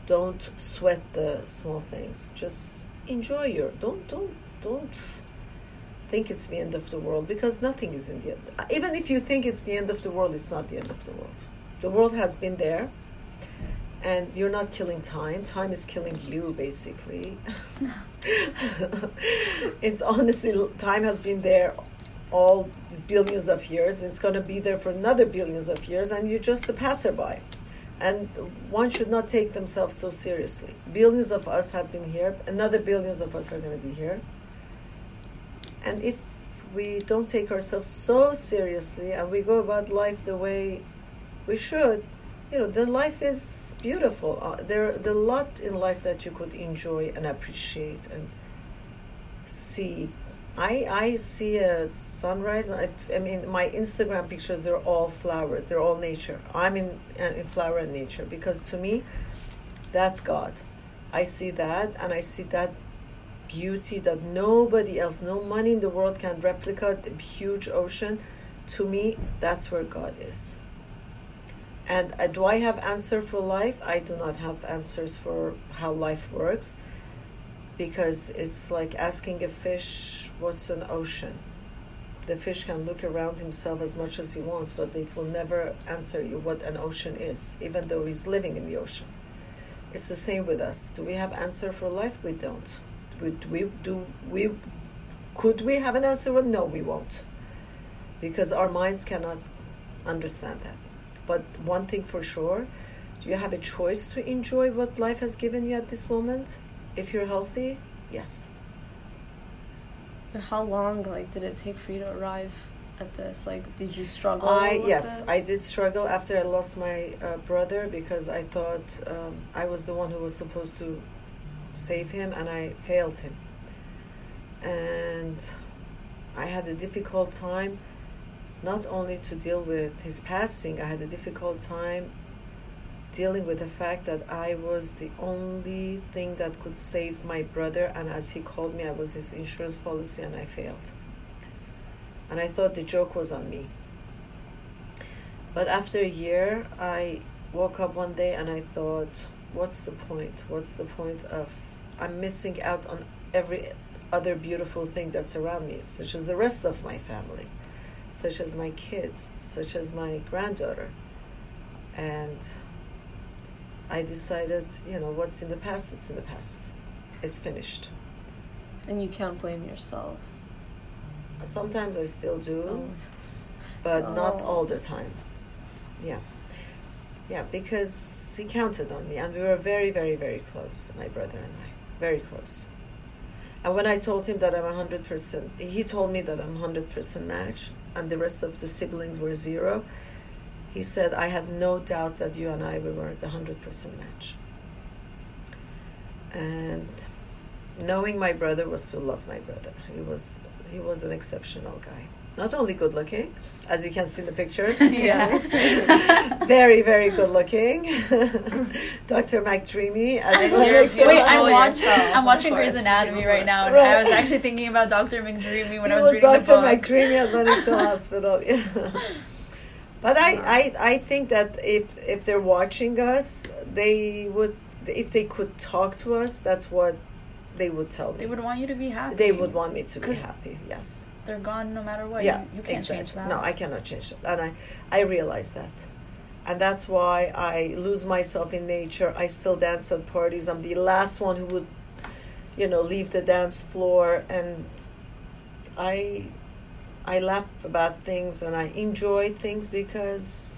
S1: don't sweat the small things. Just enjoy your don't don't don't think it's the end of the world because nothing is in the end. Even if you think it's the end of the world, it's not the end of the world. The world has been there and you're not killing time. Time is killing you, basically. it's honestly, time has been there all billions of years. It's going to be there for another billions of years, and you're just a passerby. And one should not take themselves so seriously. Billions of us have been here, another billions of us are going to be here. And if we don't take ourselves so seriously and we go about life the way we should, you know, then life is beautiful. Uh, there, there's a lot in life that you could enjoy and appreciate and see. I, I see a sunrise. I, I mean, my Instagram pictures, they're all flowers. They're all nature. I'm in, uh, in flower and nature because to me, that's God. I see that and I see that beauty that nobody else, no money in the world can replicate the huge ocean. To me, that's where God is. And uh, do I have answer for life? I do not have answers for how life works because it's like asking a fish what's an ocean. The fish can look around himself as much as he wants, but they will never answer you what an ocean is, even though he's living in the ocean. It's the same with us. Do we have answer for life? We don't. We, we do we could we have an answer? Well, no, we won't, because our minds cannot understand that. But one thing for sure, you have a choice to enjoy what life has given you at this moment? If you're healthy, yes.
S2: But how long, like, did it take for you to arrive at this? Like, did you struggle?
S1: I yes,
S2: this?
S1: I did struggle after I lost my uh, brother because I thought um, I was the one who was supposed to save him, and I failed him. And I had a difficult time, not only to deal with his passing. I had a difficult time dealing with the fact that I was the only thing that could save my brother, and as he called me, I was his insurance policy, and I failed. And I thought the joke was on me. But after a year, I woke up one day and I thought, what's the point? What's the point of I'm missing out on every other beautiful thing that's around me, such as the rest of my family, such as my kids, such as my granddaughter. And I decided, you know, what's in the past, it's in the past. It's finished.
S2: And you can't blame yourself.
S1: Sometimes I still do,
S2: Oh.
S1: but oh. not
S2: Oh.
S1: all the time. Yeah. Yeah, because he counted on me, and we were very, very, very close, my brother and I. Very close. And when I told him that I'm 100%, he told me that I'm 100% match, and the rest of the siblings were zero. He said, I had no doubt that you and I were the 100% match. And knowing my brother was to love my brother. He was he was an exceptional guy. Not only good looking, as you can see in the pictures.
S2: Yeah.
S1: very, very good looking. Dr. McDreamy.
S2: And
S1: And
S2: you're
S3: Wait, I'm oh,
S2: watching.
S3: I'm watching Grey's. Anatomy right now, and
S1: Right.
S3: I was actually thinking about Dr. McDreamy when
S1: he
S3: I was,
S1: was
S3: reading
S1: Dr.
S3: the book. Dr.
S1: McDreamy at Lenox Hill Hospital. Yeah. But I, I, I think that if if they're watching us, they would if they could talk to us, that's what they would tell me.
S3: They would want you to be happy.
S1: They would want me to be happy. Yes.
S3: They're gone no matter what.
S1: yeah.
S3: you, you can't
S1: exactly.
S3: change that.
S1: No, I cannot change that, and I I realize that, and that's why I lose myself in nature. I still dance at parties. I'm the last one who would, you know, leave the dance floor, and I I laugh about things and I enjoy things because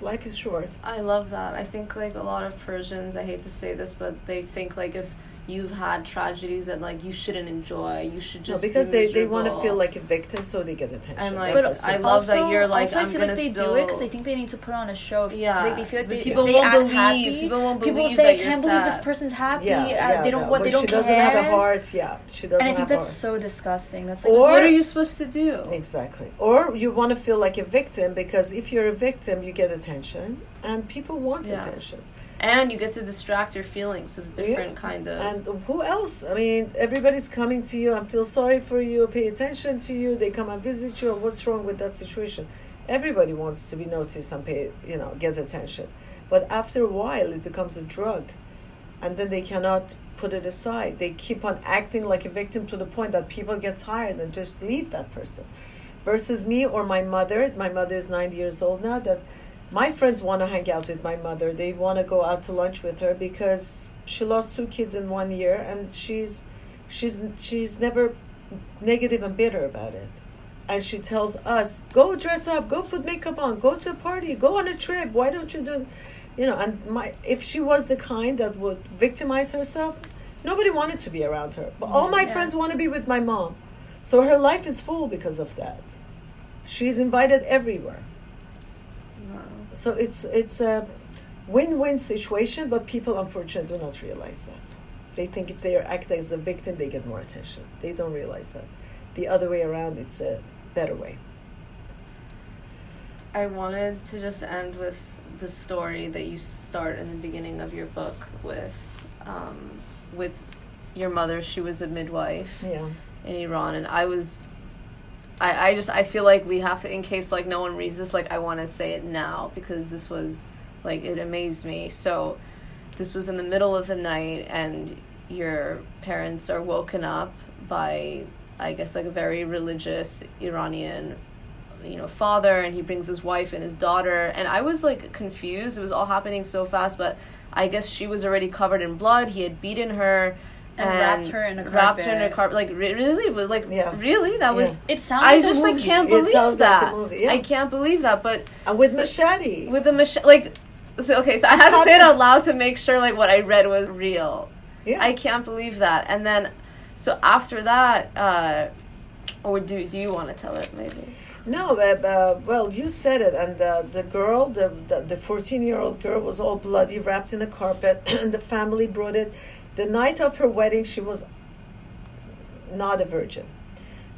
S1: life is short.
S2: I love that. I think like a lot of Persians, I hate to say this, but they think like if you've had tragedies that like you shouldn't enjoy, you should just
S1: No,
S2: just
S1: because
S2: be
S1: they, they want to feel like a victim, so they get attention.
S2: And, like,
S1: That's
S3: But
S2: I
S1: simple.
S2: love that you're, like,
S3: also,
S2: I'm
S3: I feel
S2: gonna
S3: like they do it because they think they need to put on a show. If
S2: Yeah,
S3: they, they feel like they,
S2: people
S3: they
S2: won't
S3: act
S2: believe-
S3: happy,
S2: people won't
S3: people
S2: believe
S3: say,
S2: that
S3: "I can't believe this person's happy."
S1: yeah,
S3: uh, they don't.
S1: no.
S3: What
S1: Well,
S3: they don't
S1: she
S3: care.
S1: doesn't have a heart. Yeah, she doesn't
S3: and I think
S1: have
S3: that's
S1: heart.
S3: so disgusting. That's like
S1: Or-
S2: what are you supposed to do?
S1: Exactly. Or you want to feel like a victim because if you're a victim, you get attention, and people want
S2: Yeah.
S1: attention.
S2: And you get to distract your feelings with different kind of.
S1: And who else? I mean, everybody's coming to you and feel sorry for you, pay attention to you. They come and visit you. And what's wrong with that situation? Everybody wants to be noticed and pay, you know, get attention. But after a while, it becomes a drug, and then they cannot put it aside. They keep on acting like a victim to the point that people get tired and just leave that person. Versus me or my mother. My mother is 90 years old now. That my friends want to hang out with my mother. They want to go out to lunch with her because she lost two kids in one year, and she's she's she's never negative and bitter about it. and she tells us, "Go dress up, go put makeup on, go to a party, go on a trip. Why don't you do?" You know, and my if she was the kind that would victimize herself, nobody wanted to be around her. But all my
S3: Yeah.
S1: friends want to be with my mom, so her life is full because of that. She's invited everywhere. So it's it's a win-win situation, but people unfortunately do not realize that. They think if they are act as a victim, they get more attention. They don't realize that. The other way around, it's a better way.
S2: I wanted to just end with the story that you start in the beginning of your book with, um, with your mother. She was a midwife
S1: Yeah.
S2: in Iran, and I was. I, I just I feel like we have to in case like no one reads this like I want to say it now because this was like it amazed me. So this was in the middle of the night and your parents are woken up by I guess like a very religious Iranian you know father and he brings his wife and his daughter. And I was like confused. It was all happening so fast but I guess she was already covered in blood. He had beaten her
S3: And wrapped her in a carpet.
S2: wrapped her in a
S3: carpet.
S2: like re- really was like
S1: Yeah.
S2: really that was
S1: Yeah.
S3: It sounds
S2: I
S3: like a
S2: just like can't believe
S1: like a
S2: that.
S1: movie, yeah.
S2: I can't believe that. But
S1: And with
S2: So-
S1: machete.
S2: with the machete, like, so okay, so I had to say it out loud to make sure like what I read was real.
S1: yeah.
S2: I can't believe that. And then, so after that, uh, or do do you want to tell it maybe?
S1: No, uh, uh, well, you said it, and uh, the girl, the the fourteen-year-old girl, was all bloody, wrapped in a carpet, and the family brought it. The night of her wedding, she was not a virgin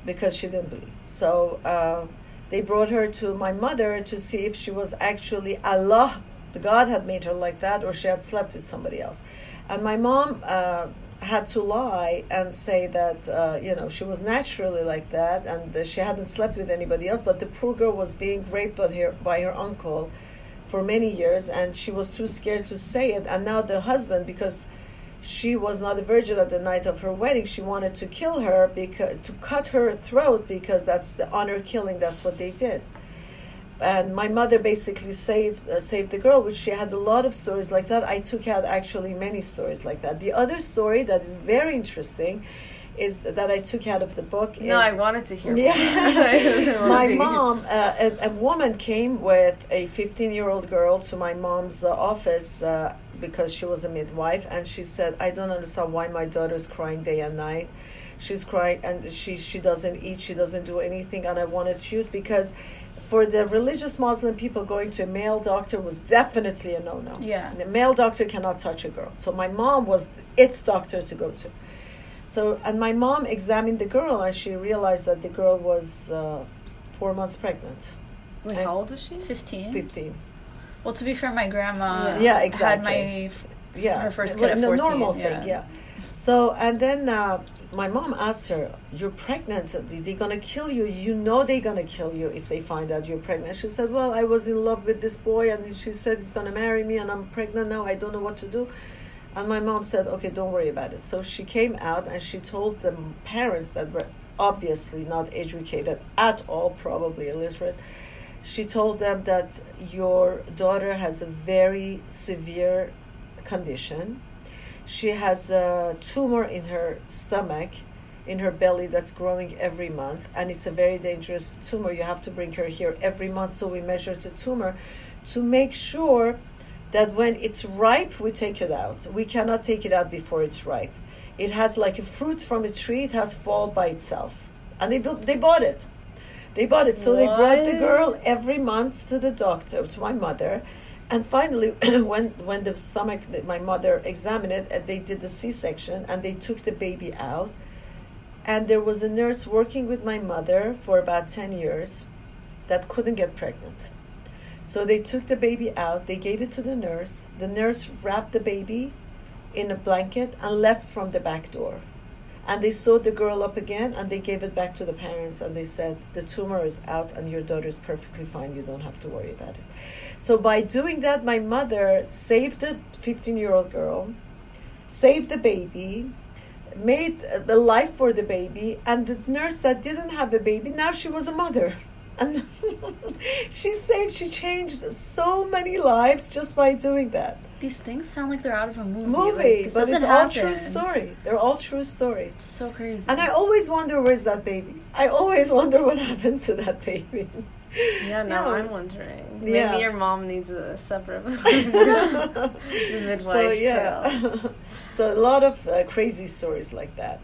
S1: because she didn't bleed. So uh, they brought her to my mother to see if she was actually Allah, the God had made her like that, or she had slept with somebody else. And my mom uh, had to lie and say that uh, you know she was naturally like that, and she hadn't slept with anybody else. But the poor girl was being raped by her by her uncle for many years, and she was too scared to say it. And now the husband, because she was not a virgin at the night of her wedding. She wanted to kill her because to cut her throat because that's the honor killing. That's what they did. And my mother basically saved uh, saved the girl, which she had a lot of stories like that. I took out actually many stories like that. The other story that is very interesting is that I took out of the book. Is,
S2: No, I wanted to hear.
S1: yeah. my mom, uh, a, a woman came with a 15 year old girl to my mom's uh, office uh, because she was a midwife, and she said, I don't understand why my daughter is crying day and night. She's crying, and she, she doesn't eat, she doesn't do anything, and I wanted to because for the religious Muslim people, going to a male doctor was definitely a no no.
S3: Yeah.
S1: The male doctor cannot touch a girl. So my mom was its doctor to go to. So, and my mom examined the girl and she realized that the girl was uh, four months pregnant,
S2: Wait, how old was she?
S3: 15.
S1: 15.
S3: Well, to be fair, my grandma
S2: Yeah.
S1: Yeah,
S3: had my
S1: Yeah.
S3: Her first kid at
S1: the
S3: 14,
S1: normal
S3: yeah.
S1: thing, yeah. So, and then uh, my mom asked her, You're pregnant. They're going to kill you. You know they're going to kill you if they find out you're pregnant. She said, Well, I was in love with this boy and she said he's going to marry me and I'm pregnant now. I don't know what to do. And my mom said, Okay, don't worry about it. So she came out and she told the parents that were obviously not educated at all, probably illiterate. She told them that your daughter has a very severe condition. She has a tumor in her stomach, in her belly, that's growing every month, and it's a very dangerous tumor. You have to bring her here every month so we measure the tumor to make sure that when it's ripe, we take it out. We cannot take it out before it's ripe. It has like a fruit from a tree, it has fall by itself. And they, they bought it. They bought it. So they brought the girl every month to the doctor, to my mother. And finally, when when the stomach, my mother examined it, and they did the C-section, and they took the baby out. And there was a nurse working with my mother for about ten years, that couldn't get pregnant. So they took the baby out. They gave it to the nurse. The nurse wrapped the baby in a blanket and left from the back door. And they sewed the girl up again and they gave it back to the parents and they said, The tumor is out and your daughter is perfectly fine. You don't have to worry about it. So by doing that, my mother saved the 15 year old girl, saved the baby, made a life for the baby. And the nurse that didn't have a baby, now she was a mother. And she saved, she changed so many lives just by doing that.
S3: These things sound like they're out of a movie.
S1: Movie,
S3: Like,
S1: but it's
S3: doesn't
S1: all true story. They're all true story.
S3: It's so crazy.
S1: And I always wonder where's that baby. I always wonder what happened to that baby.
S2: Yeah, now
S1: Yeah.
S2: I'm wondering.
S1: Yeah.
S2: Maybe your mom needs a separate the midwife
S1: so yeah,
S2: tales.
S1: so a lot of uh, crazy stories like that.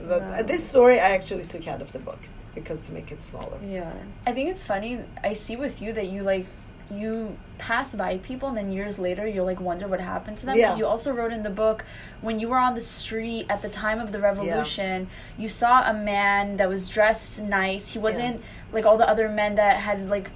S1: That
S2: Wow.
S1: uh, this story I actually took out of the book because to make it smaller.
S2: Yeah.
S3: I think it's funny. I see with you that you like you pass by people and then years later you'll like wonder what happened to them because
S1: Yeah.
S3: you also wrote in the book when you were on the street at the time of the revolution you saw a man that was dressed nice he wasn't like all the other men that had like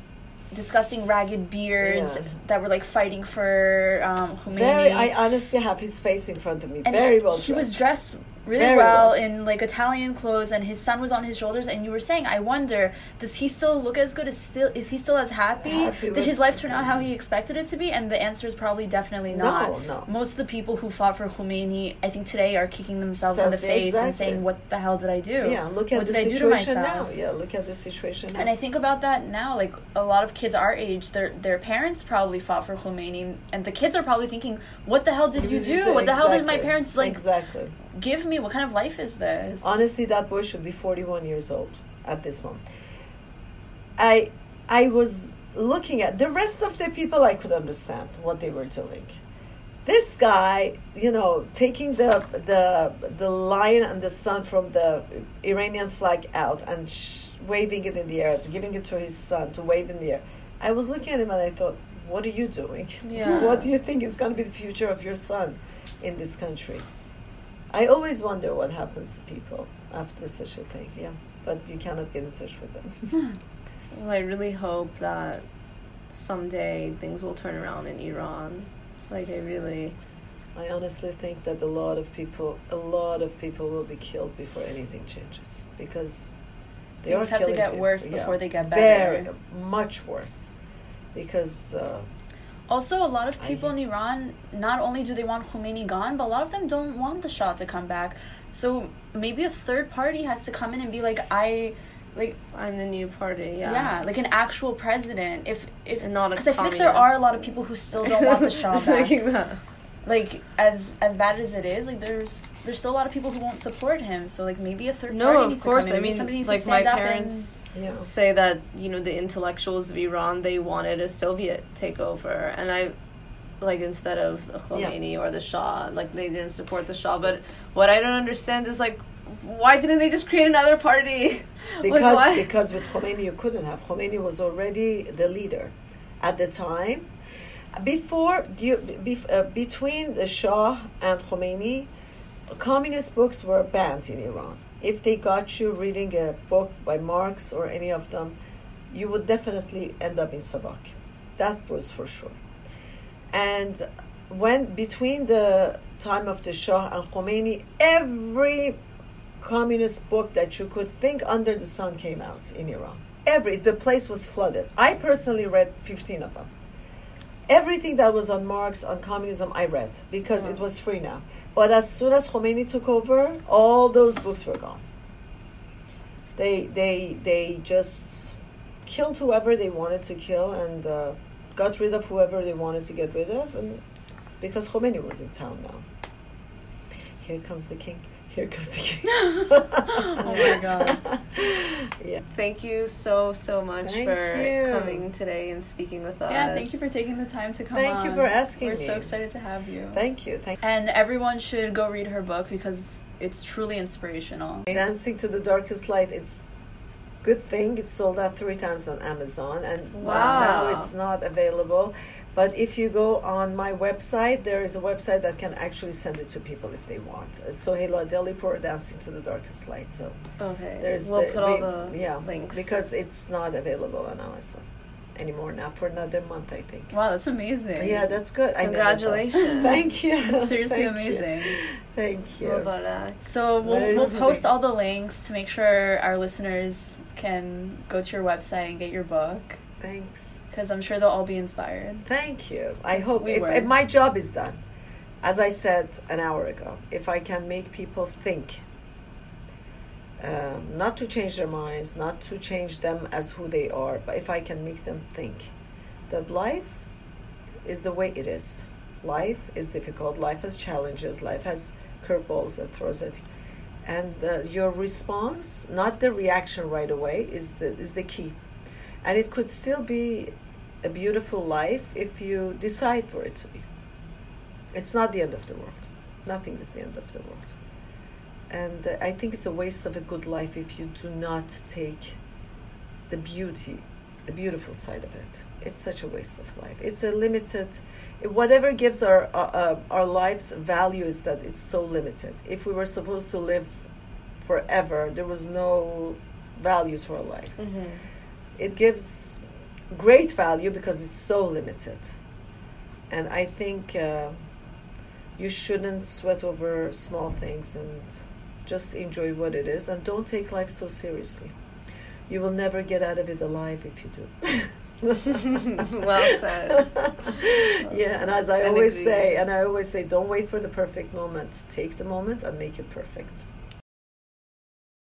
S3: disgusting ragged beards
S1: Yeah.
S3: that were like fighting for um Khomeini.
S1: Very, I honestly have his face in front of me.
S3: and
S1: Very
S3: he,
S1: well
S3: he was
S1: dressed.
S3: Really
S1: Very
S3: well,
S1: well.
S3: in like Italian clothes, and his son was on his shoulders. And you were saying, I wonder, does he still look as good? Is still is he still as happy?
S1: Happy
S3: Did his life turn out how he expected it to be? And the answer is probably definitely not.
S1: no. no.
S3: Most of the people who fought for Khomeini, I think today are kicking themselves in the face and saying, "What the hell did I do?
S1: Yeah, look at
S3: what
S1: the
S3: did I do to
S1: situation now. Yeah, look at the situation now.
S3: And I think about that now, like a lot of kids our age, their their parents probably fought for Khomeini, and the kids are probably thinking, "What the hell did you do? What the hell did my parents like
S1: Exactly.
S3: Give me? What kind of life is this?"
S1: Honestly, that boy should be 41 years old at this moment. I I was looking at the rest of the people I could understand what they were doing. This guy, you know, taking the the the lion and the sun from the Iranian flag out and sh- waving it in the air, giving it to his son to wave in the air. I was looking at him and I thought, what are you doing?
S2: Yeah.
S1: what do you think is going to be the future of your son in this country? I always wonder what happens to people after such a thing. Yeah, but you cannot get in touch with them.
S2: Well, I really hope that someday things will turn around in Iran. Like, I really.
S1: I honestly think that a lot of people, a lot of people will be killed before anything changes because they
S3: Things
S1: are
S3: have to get
S1: people.
S3: worse
S1: Yeah.
S3: before they get
S1: Very
S3: better.
S1: much worse, because uh,
S3: Also, a lot of people in Iran, not only do they want Khomeini gone, but a lot of them don't want the Shah to come back. So maybe a third party has to come in and be like, I, like,
S2: I'm the new party,
S3: yeah,
S2: yeah.
S3: like an actual president. If if
S2: And not a
S3: because I think there are a lot of people who still don't want the Shah
S2: Just
S3: back.
S2: thinking that.
S3: Like as as bad as it is, like there's there's still a lot of people who won't support him. So like maybe a third
S2: No,
S3: party
S2: of
S3: needs
S2: course.
S3: to come in.
S2: I
S3: Maybe
S2: mean,
S3: somebody needs
S2: like
S3: to
S2: my
S3: stand up
S2: parents
S1: yeah,
S2: say that you know the intellectuals of Iran they wanted a Soviet takeover, and I like instead of the Khomeini or the Shah, like they didn't support the Shah. But what I don't understand is like, why didn't they just create another party?
S1: Because
S2: why?
S1: because with Khomeini you couldn't have. Khomeini was already the leader at the time. Before do you, be, uh, between the Shah and Khomeini, communist books were banned in Iran. If they got you reading a book by Marx or any of them, you would definitely end up in SAVAK. That was for sure. And when between the time of the Shah and Khomeini, every communist book that you could think under the sun came out in Iran. Every the place was flooded. I personally read 15 of them. Everything that was on Marx on communism I read because it mm. was free now. But as soon as Khomeini took over, all those books were gone. They they they just killed whoever they wanted to kill and uh, got rid of whoever they wanted to get rid of, and because Khomeini was in town now. Here comes the king. Here comes the king.
S3: Oh my God.
S1: yeah.
S2: Thank you so so much
S1: Thank
S2: for
S1: you.
S2: coming today and speaking with us.
S3: Yeah, thank you for taking the time to come
S1: Thank
S3: on.
S1: you for asking
S3: We're
S1: me.
S3: so excited to have you.
S1: Thank you. Thank
S3: And everyone should go read her book because it's truly inspirational.
S1: Dancing to the Darkest Light. It's good thing it sold out three times on Amazon, and
S2: Wow.
S1: now it's not available. But if you go on my website, there is a website that can actually send it to people if they want. Uh, Sohela Delipur, Dancing to the Darkest Light. So
S2: Okay,
S1: there's
S2: we'll
S1: the,
S2: put all
S1: we-
S2: the
S1: yeah
S2: links
S1: because it's not available on Amazon anymore now for another month, I think.
S3: Wow, that's amazing.
S1: Yeah, that's good. I never thought-
S2: Congratulations.
S1: Thank you.
S3: Seriously
S1: Thank you.
S3: amazing.
S1: Thank you.
S3: So we'll, we'll post all the links to make sure our listeners can go to your website and get your book
S1: Thanks.
S3: Because I'm sure they'll all be inspired.
S1: Thank you. I hope
S3: we
S1: if, if my job is done, as I said an hour ago, if I can make people think Um, not to change their minds, not to change them as who they are, but if I can make them think that life is the way it is. Life is difficult. Life has challenges. Life has curveballs that throws at you, and uh, your response, not the reaction right away, is the is the key, and it could still be a beautiful life if you decide for it to be. It's not the end of the world. Nothing is the end of the world. And uh, I think it's a waste of a good life if you do not take the beauty, the beautiful side of it. It's such a waste of life. It's a limited, whatever gives our, uh, our lives value is that it's so limited. If we were supposed to live forever, there was no value to our lives.
S2: Mm-hmm.
S1: It gives great value because it's so limited. And I think uh, you shouldn't sweat over small things and just enjoy what it is and don't take life so seriously. You will never get out of it alive if you do.
S2: well said.
S1: yeah, and as I always say, and I always say, don't wait for the perfect moment. Take the moment and make it perfect.